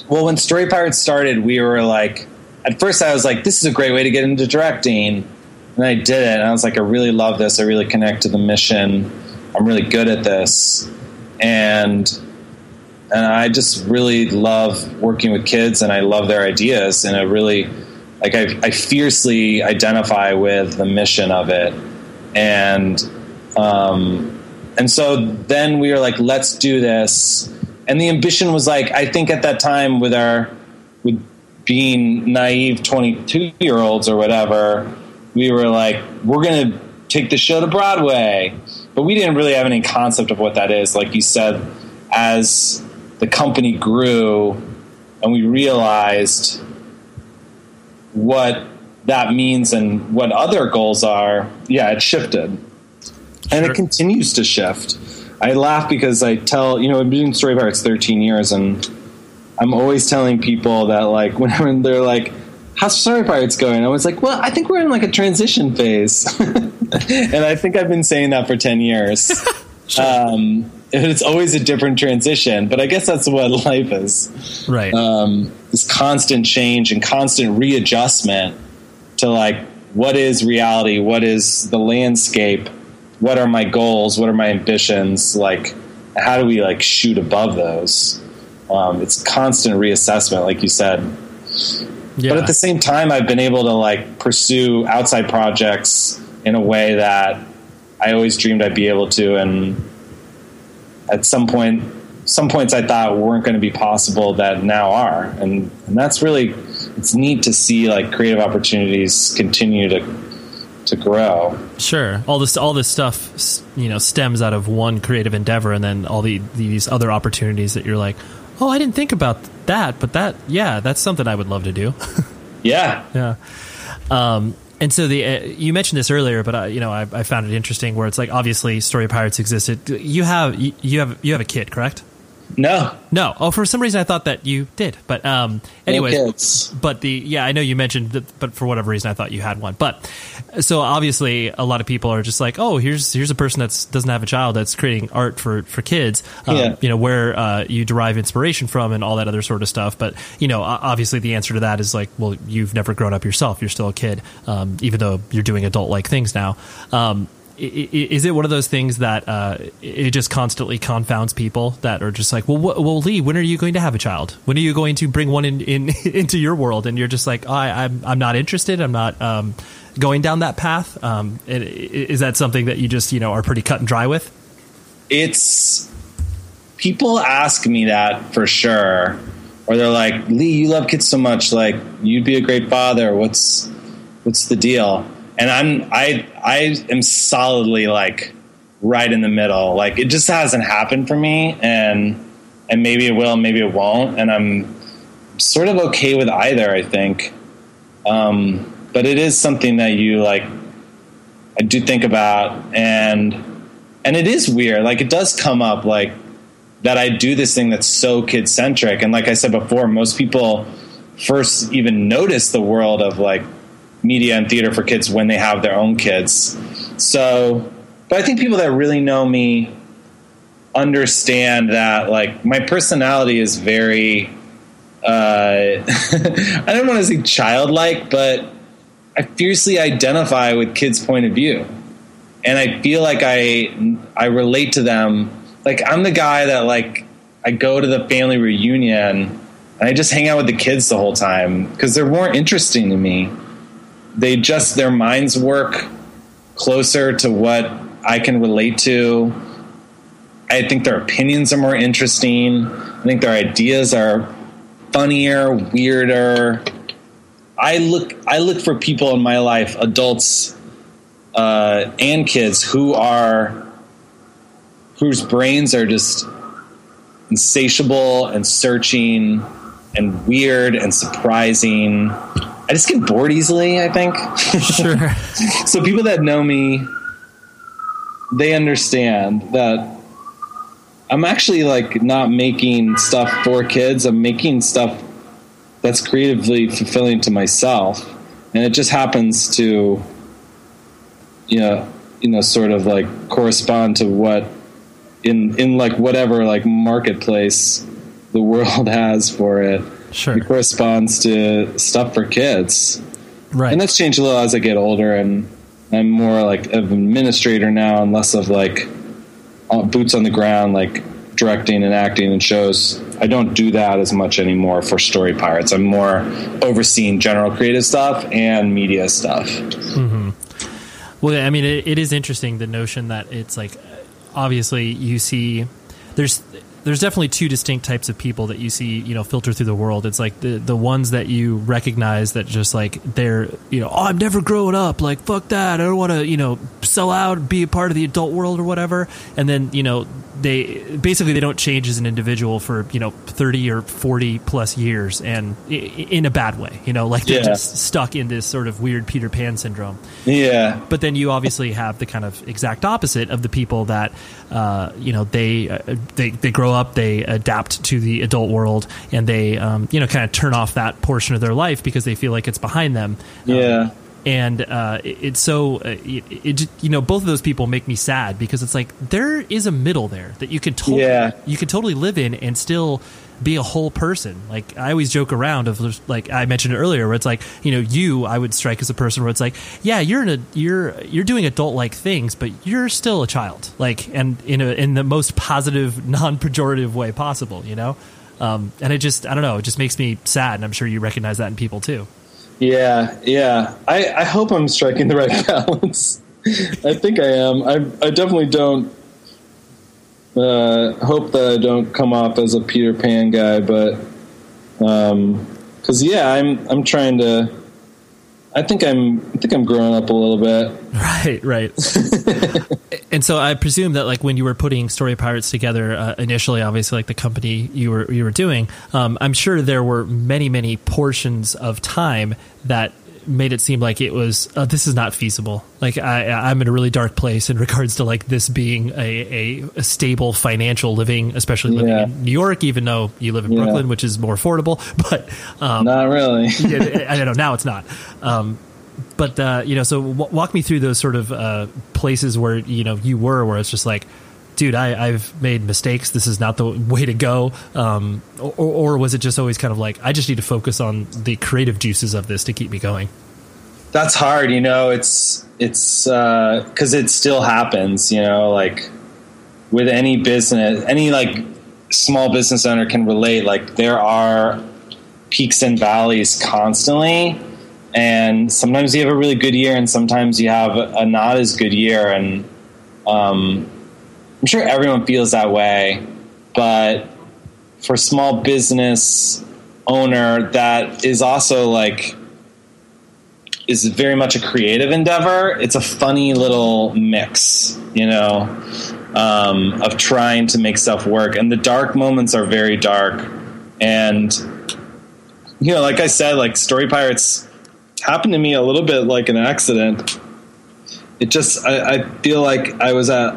Well when story pirates started we were like at first i was like this is a great way to get into directing and I did it, and I was like, I really love this. I really connect to the mission. I'm really good at this, and and I just really love working with kids, and I love their ideas, and I really like I, I fiercely identify with the mission of it, and um, and so then we were like, let's do this, and the ambition was like, I think at that time with our with being naive 22 year olds or whatever we were like, we're going to take the show to Broadway. But we didn't really have any concept of what that is. Like you said, as the company grew and we realized what that means and what other goals are, yeah, it shifted. And sure. it continues to shift. I laugh because I tell, you know, I've been doing Story Pirates 13 years and I'm always telling people that like *laughs* whenever they're like, "How's Story Pirates going?" I was like, "Well, I think we're in like a transition phase," *laughs* and I think I've been saying that for ten years. *laughs* um, it's always a different transition, but I guess that's what life is. Right. Um, this constant change and constant readjustment to like what is reality, what is the landscape, what are my goals, what are my ambitions, like how do we like shoot above those? Um, it's constant reassessment, like you said. Yeah. But at the same time, I've been able to like pursue outside projects in a way that I always dreamed I'd be able to, and at some point, some points I thought weren't going to be possible that now are, and and that's really it's neat to see like creative opportunities continue to to grow. Sure. All this all this stuff you know stems out of one creative endeavor and then all the these other opportunities that you're like, "Oh, I didn't think about that, but that yeah, that's something I would love to do." *laughs* Yeah, yeah. Um and so the uh, you mentioned this earlier, but uh, you know I, I found it interesting where it's like obviously Story Pirates existed. You have you, you have you have a kid, correct? No, No. Oh, for some reason I thought that you did. But um anyways, but the yeah i know you mentioned that but for whatever reason i thought you had one but so obviously a lot of people are just like oh here's here's a person that's doesn't have a child that's creating art for for kids um, Yeah. you know where uh, you derive inspiration from and all that other sort of stuff but you know obviously the answer to that is like well you've never grown up yourself you're still a kid um, even though you're doing adult like things now um, is it one of those things that uh, it just constantly confounds people that are just like, well, wh- well, Lee, when are you going to have a child? When are you going to bring one in, in *laughs* into your world? And you're just like, I, I'm I'm not interested. I'm not um, going down that path. Um, is that something that you just you know are pretty cut and dry with? it's people ask me that for sure or they're like lee you love kids so much like you'd be a great father what's what's the deal and i'm i i am solidly like right in the middle. Like it just hasn't happened for me and and maybe it will maybe it won't. And i'm sort of okay with either i think. Um but it is something that you like i do think about. And and it is weird. Like it does come up like that i do this thing that's so kid centric and like i said before most people first even notice the world of like media and theater for kids when they have their own kids so but i think people that really know me understand that like my personality is very uh *laughs* i don't want to say childlike but i fiercely identify with kids point of view and I feel like I I relate to them. Like I'm the guy that like I go to the family reunion and I just hang out with the kids the whole time because they're more interesting to me. They just their minds work closer to what I can relate to. I think their opinions are more interesting. I think their ideas are funnier, weirder. I look I look for people in my life, adults uh, and kids who are whose brains are just insatiable and searching and weird and surprising. I just get bored easily, I think. *laughs* Sure. so people that know me, they understand that I'm actually like not making stuff for kids. I'm making stuff that's creatively fulfilling to myself, and it just happens to, you know, you know, sort of like correspond to what in in like whatever like marketplace the world *laughs* has for it. Sure. It corresponds to stuff for kids right. and that's changed a little as I get older, and I'm more like an administrator now, and less of like uh, boots on the ground, like directing and acting in shows. I don't do that as much anymore for Story Pirates. I'm more overseeing general creative stuff and media stuff. Well, I mean, it, it is interesting the notion that it's like obviously you see there's there's definitely two distinct types of people that you see you know filter through the world. It's like the the ones that you recognize that just like they're you know oh I'm never growing up like fuck that I don't want to you know sell out be a part of the adult world or whatever. And then you know they basically they don't change as an individual for you know 30 or 40 plus years and in a bad way you know like they're Yeah. just stuck in this sort of weird peter pan syndrome Yeah, but then you obviously have the kind of exact opposite of the people that uh, you know they uh, they they grow up, they adapt to the adult world, and they um, you know kind of turn off that portion of their life because they feel like it's behind them. Yeah. Um, and uh, it, it's so uh, it, it, you know both of those people make me sad because it's like there is a middle there that you can totally Yeah. you can totally live in and still be a whole person. Like I always joke around of like I mentioned earlier, where it's like you know you I would strike as a person where it's like yeah you're in a you're you're doing adult like things, but you're still a child. Like and in a in the most positive, *laughs* non pejorative way possible. You know. Um, and it just, I don't know, it just makes me sad. And I'm sure you recognize that in people too. Yeah, yeah. I, I hope I'm striking the right *laughs* balance. I think I am. I, I definitely don't uh, hope that I don't come off as a Peter Pan guy, but because yeah, I'm I'm trying to. I think I'm I think I'm growing up a little bit. *laughs* Right, right. *laughs* and so I presume that like when you were putting Story Pirates together uh, initially, obviously like the company you were you were doing, um, I'm sure there were many many portions of time that made it seem like it was uh, this is not feasible. Like I, I'm in a really dark place in *laughs* regards to like this being a, a, a stable financial living, especially living Yeah. in New York, even though you live in Yeah. Brooklyn, which is more affordable. *laughs* But um, Not really. *laughs* yeah, I don't know. Now it's not. Um, but uh, you know, so w- walk me through those sort of uh, places where you know you were, where it's just like, dude, I, I've made mistakes. This is not the way to go. Um, or, or was it just always kind of like, I just need to focus on the creative juices of this to keep me going? That's hard, you know. It's it's because it still happens, you know. Like with any business, any like small business owner can relate. Like there are peaks and valleys constantly, and sometimes you have a really good year, and sometimes you have a not as good year, and um, I'm sure everyone feels that way. But for small business owner, that is also like is very much a creative endeavor. It's a funny little mix, you know, um, of trying to make stuff work. And the dark moments are very dark. And, you know, like I said, like Story Pirates happened to me a little bit like an accident. It just, I, I feel like I was at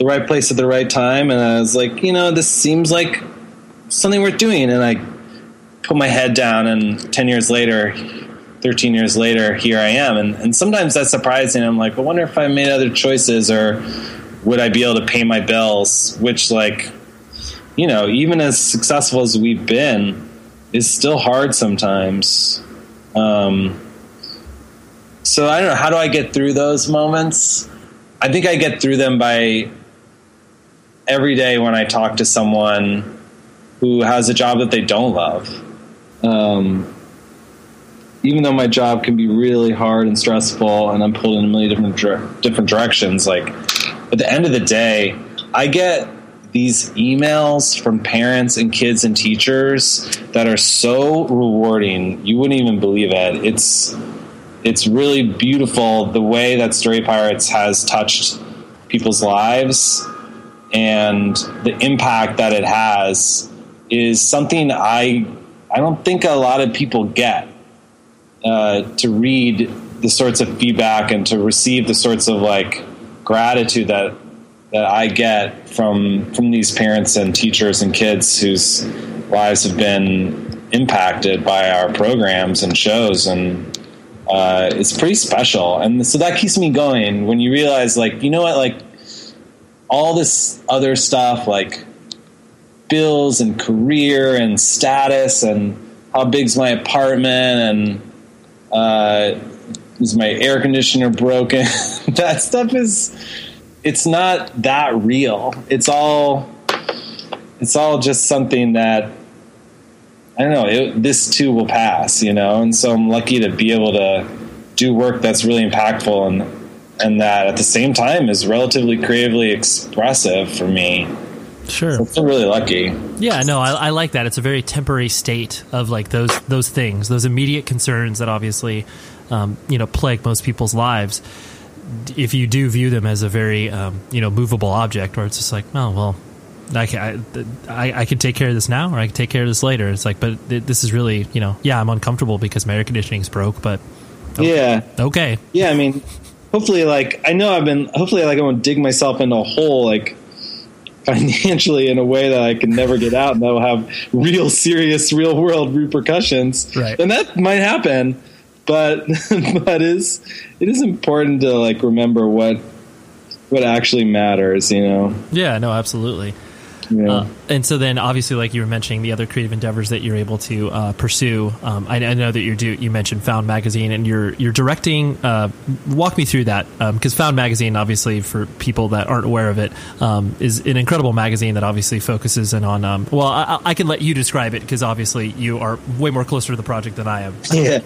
the right place at the right time. And I was like, you know, this seems like something worth doing. And I put my head down, and 10 years later, 13 years later, here I am. And, and sometimes that's surprising. I'm like, I wonder if I made other choices or would I be able to pay my bills? Which, like, you know, even as successful as we've been, is still hard sometimes. Um, so I don't know. How do I get through those moments? I think I get through them by every day when I talk to someone who has a job that they don't love. Um, even though my job can be really hard and stressful and I'm pulled in a million different dir- different directions, like at the end of the day, I get these emails from parents and kids and teachers that are so rewarding. You wouldn't even believe it. It's it's really beautiful the way that Story Pirates has touched people's lives and the impact that it has is something I I don't think a lot of people get uh, to read the sorts of feedback and to receive the sorts of like gratitude that that I get from from these parents and teachers and kids whose lives have been impacted by our programs and shows. And uh, it's pretty special. And so that keeps me going when you realize like you know what like all this other stuff like bills and career and status and how big's my apartment and uh, is my air conditioner broken? *laughs* That stuff is it's not that real. It's all it's all just something that i don't know it, this too will pass you know? And so i'm lucky to be able to do work that's really impactful and and that at the same time is relatively creatively expressive for me Sure. so I feel really lucky Yeah, no, I, I like that. It's a very temporary state of like those those things, those immediate concerns that obviously, um, you know, plague most people's lives. If you do view them as a very, um, you know, movable object, where it's just like, oh well, I can, I, I can take care of this now, or I can take care of this later. It's like, but th- this is really, you know, yeah, I'm uncomfortable because my air conditioning's broke, but yeah okay, yeah i mean hopefully like i know i've been hopefully like i won't dig myself into a hole like *laughs* financially in a way that I can never get out and that will have real serious real world repercussions, Right. then that might happen. But *laughs* but is it is important to like remember what what actually matters, you know. Yeah, no, absolutely. Yeah. Uh, and so then, obviously, like you were mentioning, the other creative endeavors that you're able to uh, pursue. Um, I, I know that you do. You mentioned Found Magazine, and you're you're directing. Uh, walk me through that, because Found Magazine, obviously, for people that aren't aware of it, um, is an incredible magazine that obviously focuses in on. Um, well, I, I can let you describe it because obviously you are way more closer to the project than I am. *laughs* yeah,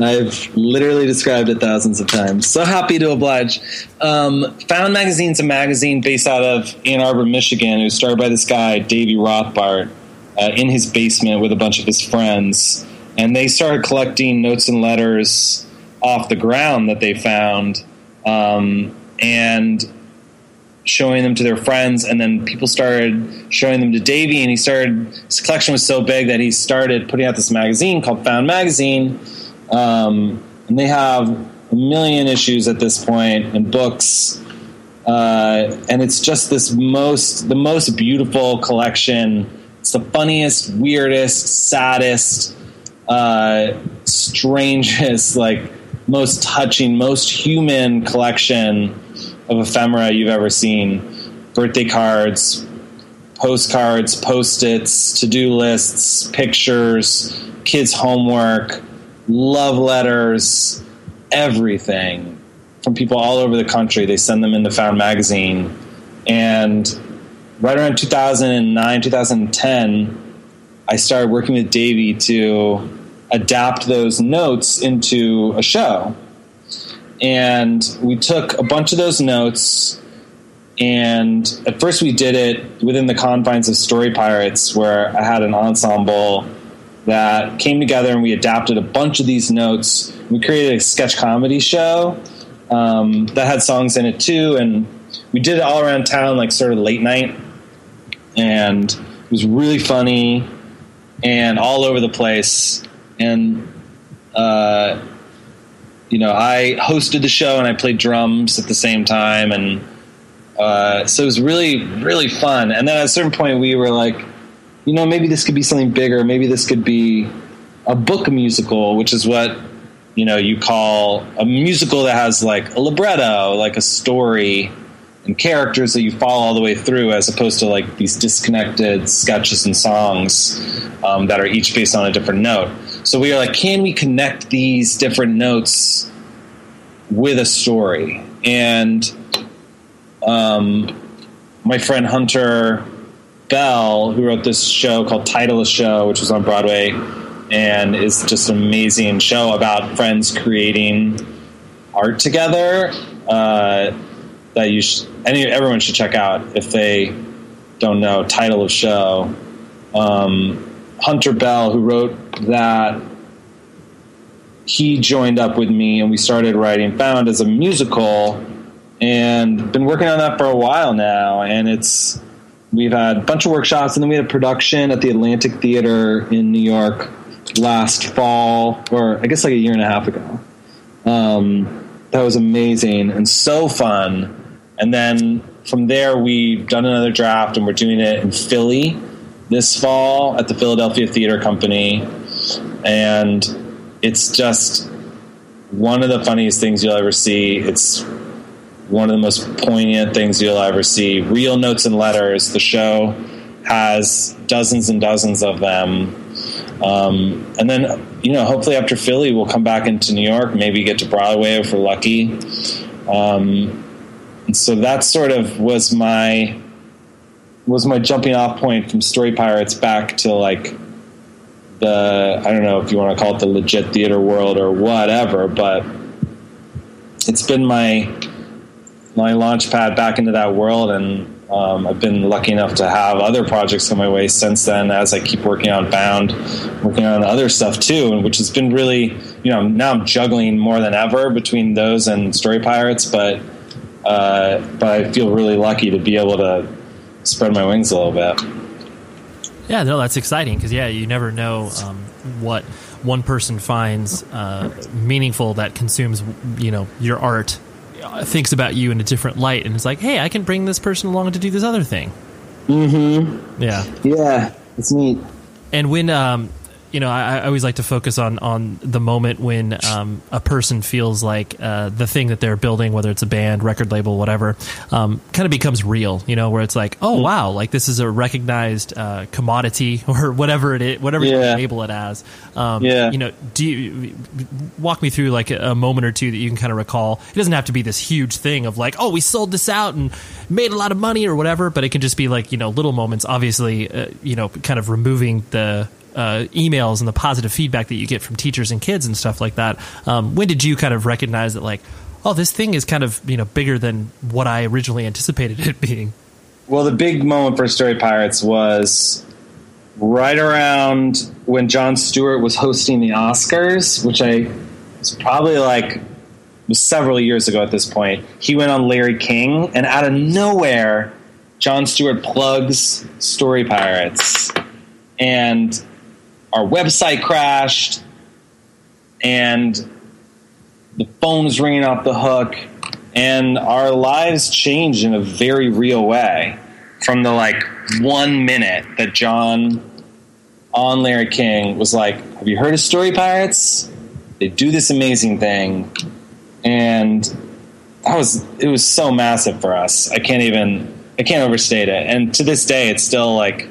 I've literally described it thousands of times. So happy to oblige. Um, Found Magazine's a magazine based out of Ann Arbor, Michigan. It was started by this guy, Davy Rothbart, uh, in his basement with a bunch of his friends. And they started collecting notes and letters off the ground that they found um, and showing them to their friends. And then people started showing them to Davy, and he started, his collection was so big that he started putting out this magazine called Found Magazine. Um, and they have a million issues at this point and books. Uh, and it's just this most the most beautiful collection. It's the funniest, weirdest, saddest, uh, strangest, *laughs* like most touching, most human collection of ephemera you've ever seen. Birthday cards, postcards, post-its, to-do lists, pictures, kids' homework, love letters, everything from people all over the country. They send them into Found Magazine. And right around 2009, 2010, I started working with Davy to adapt those notes into a show. And we took a bunch of those notes, and at first we did it within the confines of Story Pirates, where I had an ensemble that came together and we adapted a bunch of these notes. We created a sketch comedy show um, that had songs in it too, and we did it all around town, like sort of late night, and it was really funny and all over the place. And uh, you know, I hosted the show and I played drums at the same time, and uh, so it was really, really fun. And then at a certain point, we were like, you know, maybe this could be something bigger. Maybe this could be a book musical, which is what you know you call a musical that has like a libretto, like a story and characters that you follow all the way through, as opposed to like these disconnected sketches and songs um, that are each based on a different note. So we are like, can we connect these different notes with a story? And um, my friend Hunter Bell, who wrote this show called Title of Show, which was on Broadway, and it's just an amazing show about friends creating art together. Uh, that you sh- any everyone should check out if they don't know. Title of show. Um, Hunter Bell, who wrote that, he joined up with me, and we started writing Found as a musical, and been working on that for a while now. And it's we've had a bunch of workshops, and then we had a production at the Atlantic Theater in New York last fall, or I guess like a year and a half ago. Um, that was amazing and so fun. And then from there, we've done another draft, and we're doing it in Philly this fall at the Philadelphia Theater Company. And it's just one of the funniest things you'll ever see. It's one of the most poignant things you'll ever see. Real notes and letters. The show has dozens and dozens of them. Um, and then, you know, hopefully after Philly, we'll come back into New York, maybe get to Broadway if we're lucky. Um, and so that sort of was my was my jumping off point from Story Pirates back to like the I don't know if you want to call it the legit theater world or whatever, but it's been my my launch pad back into that world, and um, I've been lucky enough to have other projects come my way since then. As I keep working on Found, working on other stuff too, which has been really you know now I'm juggling more than ever between those and Story Pirates, but uh, but I feel really lucky to be able to spread my wings a little bit. Yeah, no, that's exciting because yeah, you never know um, what one person finds uh, meaningful that consumes, you know, your art, thinks about you in a different light, and it's like, hey, I can bring this person along to do this other thing. Mm-hmm. Yeah. Yeah, it's neat. And when um, you know, I, I, always like to focus on on the moment when um, a person feels like uh, the thing that they're building, whether it's a band, record label, whatever, um, kind of becomes real. You know, where it's like, oh wow, like this is a recognized uh, commodity *laughs* or whatever it is, whatever Yeah. you label it as. Um, Yeah. You know, do you walk me through like a, a moment or two that you can kind of recall? It doesn't have to be this huge thing of like, oh, we sold this out and made a lot of money or whatever, but it can just be like you know little moments. Obviously, uh, you know, kind of removing the uh, emails and the positive feedback that you get from teachers and kids and stuff like that. Um, when did you kind of recognize that, like, oh, this thing is kind of you know bigger than what I originally anticipated it being? Well, the big moment for Story Pirates was right around when Jon Stewart was hosting the Oscars, which I was probably like was several years ago at this point. He went on Larry King, and out of nowhere, Jon Stewart plugs Story Pirates, and our website crashed, and the phone was ringing off the hook, and our lives changed in a very real way from the like one minute that Jon on Larry King was like, Have you heard of Story Pirates? They do this amazing thing. And that was it was so massive for us. I can't even I can't overstate it. And to this day it's still like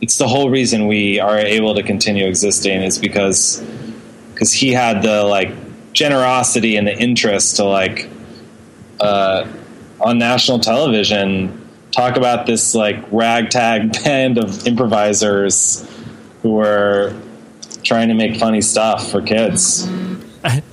it's the whole reason we are able to continue existing is because because he had the like generosity and the interest to like uh, on national television talk about this like ragtag *laughs* band of improvisers who were trying to make funny stuff for kids. *laughs*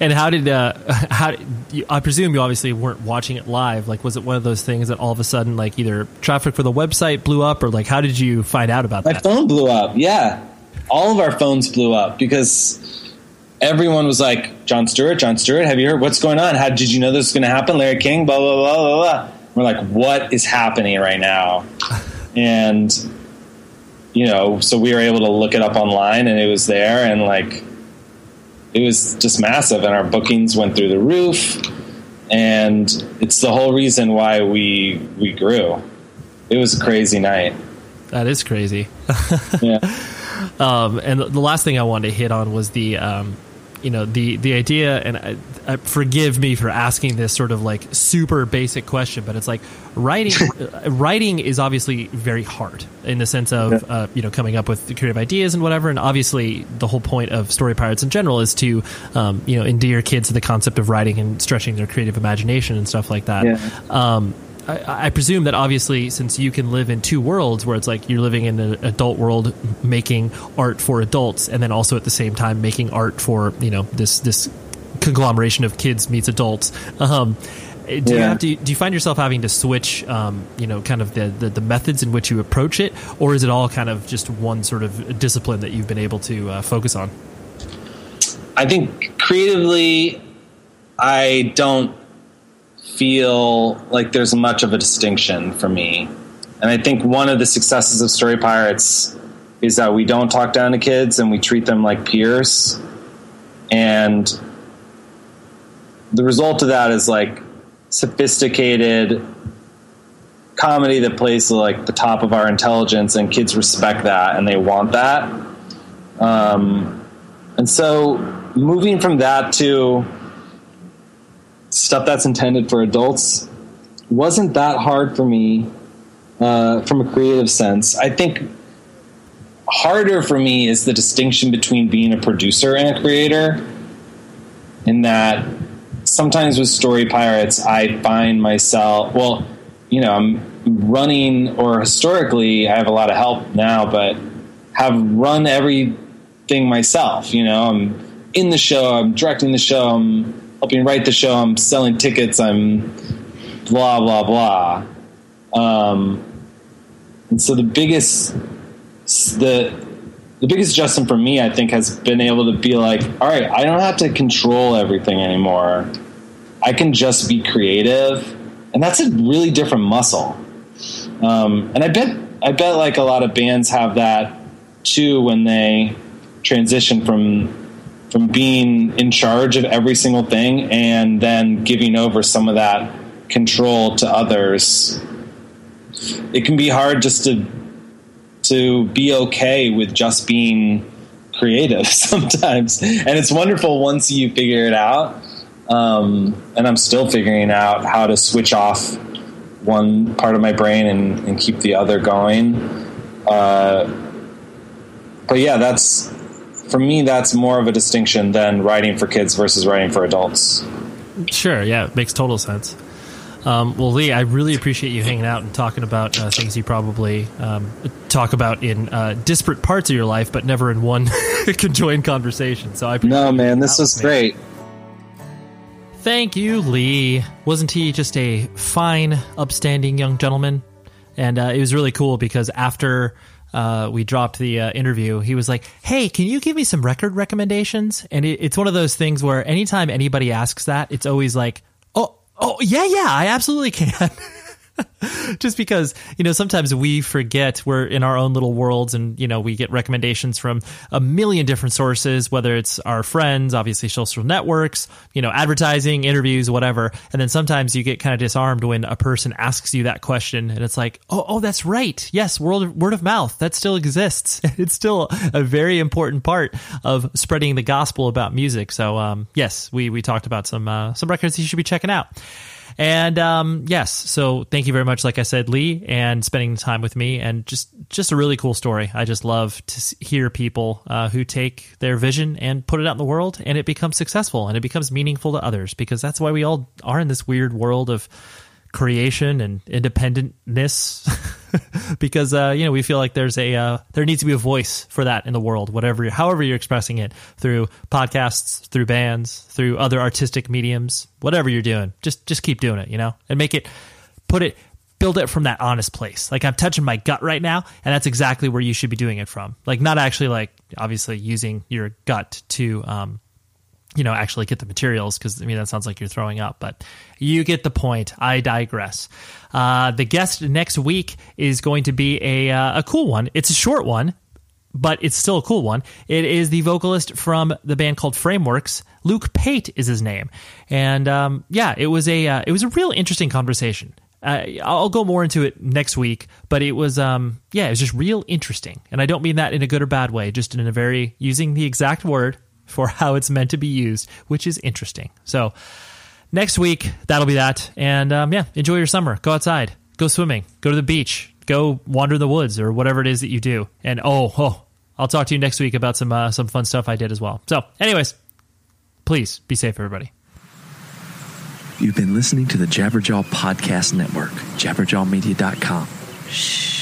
And how did uh, *laughs* how you, I presume you obviously weren't watching it live? Like, was it one of those things that all of a sudden, like, either traffic for the website blew up, or like, how did you find out about My that? My phone blew up. Yeah, all of our phones blew up because everyone was like, "Jon Stewart, Jon Stewart, have you heard what's going on? How did you know this was going to happen?" Larry King, blah blah blah blah blah. We're like, "What is happening right now?" *laughs* And you know, so we were able to look it up online, and it was there, and like, it was just massive, and our bookings went through the roof, and it's the whole reason why we we grew. It was a crazy night. That is crazy. Yeah. *laughs* Um, and the last thing I wanted to hit on was the, um, you know, the the idea. And I, I, forgive me for asking this sort of like super basic question, but it's like writing. *laughs* writing is obviously very hard in the sense of uh, you know coming up with creative ideas and whatever. And obviously, the whole point of Story Pirates in general is to um, you know endear kids to the concept of writing and stretching their creative imagination and stuff like that. Yeah. Um, I, I presume that obviously, since you can live in two worlds, where it's like you're living in an adult world making art for adults, and then also at the same time making art for you know this this conglomeration of kids meets adults. Um, do you Yeah. have to? Do you find yourself having to switch, um, you know, kind of the, the the methods in which you approach it, or is it all kind of just one sort of discipline that you've been able to uh, focus on? I think creatively, I don't feel like there's much of a distinction for me. And I think one of the successes of Story Pirates is that we don't talk down to kids and we treat them like peers. And the result of that is like sophisticated comedy that plays like the top of our intelligence and kids respect that and they want that. Um, and so moving from that to stuff that's intended for adults wasn't that hard for me uh, from a creative sense. I think harder for me is the distinction between being a producer and a creator. In that sometimes with Story Pirates, I find myself, well, you know, I'm running, or historically, I have a lot of help now, but have run everything myself. You know, I'm in the show, I'm directing the show, I'm helping write the show, I'm selling tickets, I'm blah, blah, blah. Um, and so the biggest, the, the biggest adjustment for me, I think, has been able to be like, all right, I don't have to control everything anymore. I can just be creative, and that's a really different muscle. Um, and I bet, I bet, like a lot of bands have that too when they transition from from being in charge of every single thing and then giving over some of that control to others it can be hard just to to be okay with just being creative *laughs* sometimes. And it's wonderful once you figure it out. Um, and I'm still figuring out how to switch off one part of my brain and, and keep the other going. Uh, but yeah, that's for me. That's more of a distinction than writing for kids versus writing for adults. Sure, yeah, it makes total sense. Um, well, Lee, I really appreciate you hanging out and talking about uh, things you probably um, talk about in uh, disparate parts of your life, but never in one *laughs* conjoined conversation. So I no, man, this was great. Thank you, Lee. Wasn't he just a fine, upstanding young gentleman? And uh, it was really cool because after uh, we dropped the uh, interview, he was like, "Hey, can you give me some record recommendations?" And it, it's one of those things where anytime anybody asks that, it's always like, "Oh, oh, yeah, yeah, I absolutely can." *laughs* *laughs* just because you know sometimes we forget we're in our own little worlds and you know we get recommendations from a million different sources whether it's our friends obviously social networks you know advertising interviews whatever. And then sometimes you get kind of disarmed when a person asks you that question and it's like oh oh that's right. Yes word of, word of mouth. That still exists. *laughs* It's still a very important part of spreading the gospel about music. So um, yes we we talked about some uh, some records you should be checking out and um, yes, so thank you very much, like I said, Lee, and spending time with me, and just just a really cool story. I just love to hear people uh, who take their vision and put it out in the world, and it becomes successful and it becomes meaningful to others. Because that's why we all are in this weird world of creation and independentness. *laughs* Because uh, you know we feel like there's a uh, there needs to be a voice for that in the world whatever however you're expressing it through podcasts through bands through other artistic mediums whatever you're doing just just keep doing it you know and make it put it build it from that honest place. Like i'm touching my gut right now and that's exactly where you should be doing it from. Like not actually like obviously using your gut to um, you know, actually get the materials because I mean that sounds like you're throwing up, but you get the point. I digress. Uh, the guest next week is going to be a uh, a cool one. It's a short one, but it's still a cool one. It is the vocalist from the band called Frameworks. Luke Pate is his name, and um, yeah, it was a uh, it was a real interesting conversation. Uh, I'll go more into it next week, but it was um, yeah, it was just real interesting, and I don't mean that in a good or bad way, just in a very using the exact word for how it's meant to be used, which is interesting. So next week, that'll be that. And um, yeah, enjoy your summer. Go outside, go swimming, go to the beach, go wander in the woods or whatever it is that you do. And oh, oh I'll talk to you next week about some uh, some fun stuff I did as well. So, anyways, please be safe, everybody. You've been listening to the Jabberjaw Podcast Network, jabberjawmedia.com. Shh.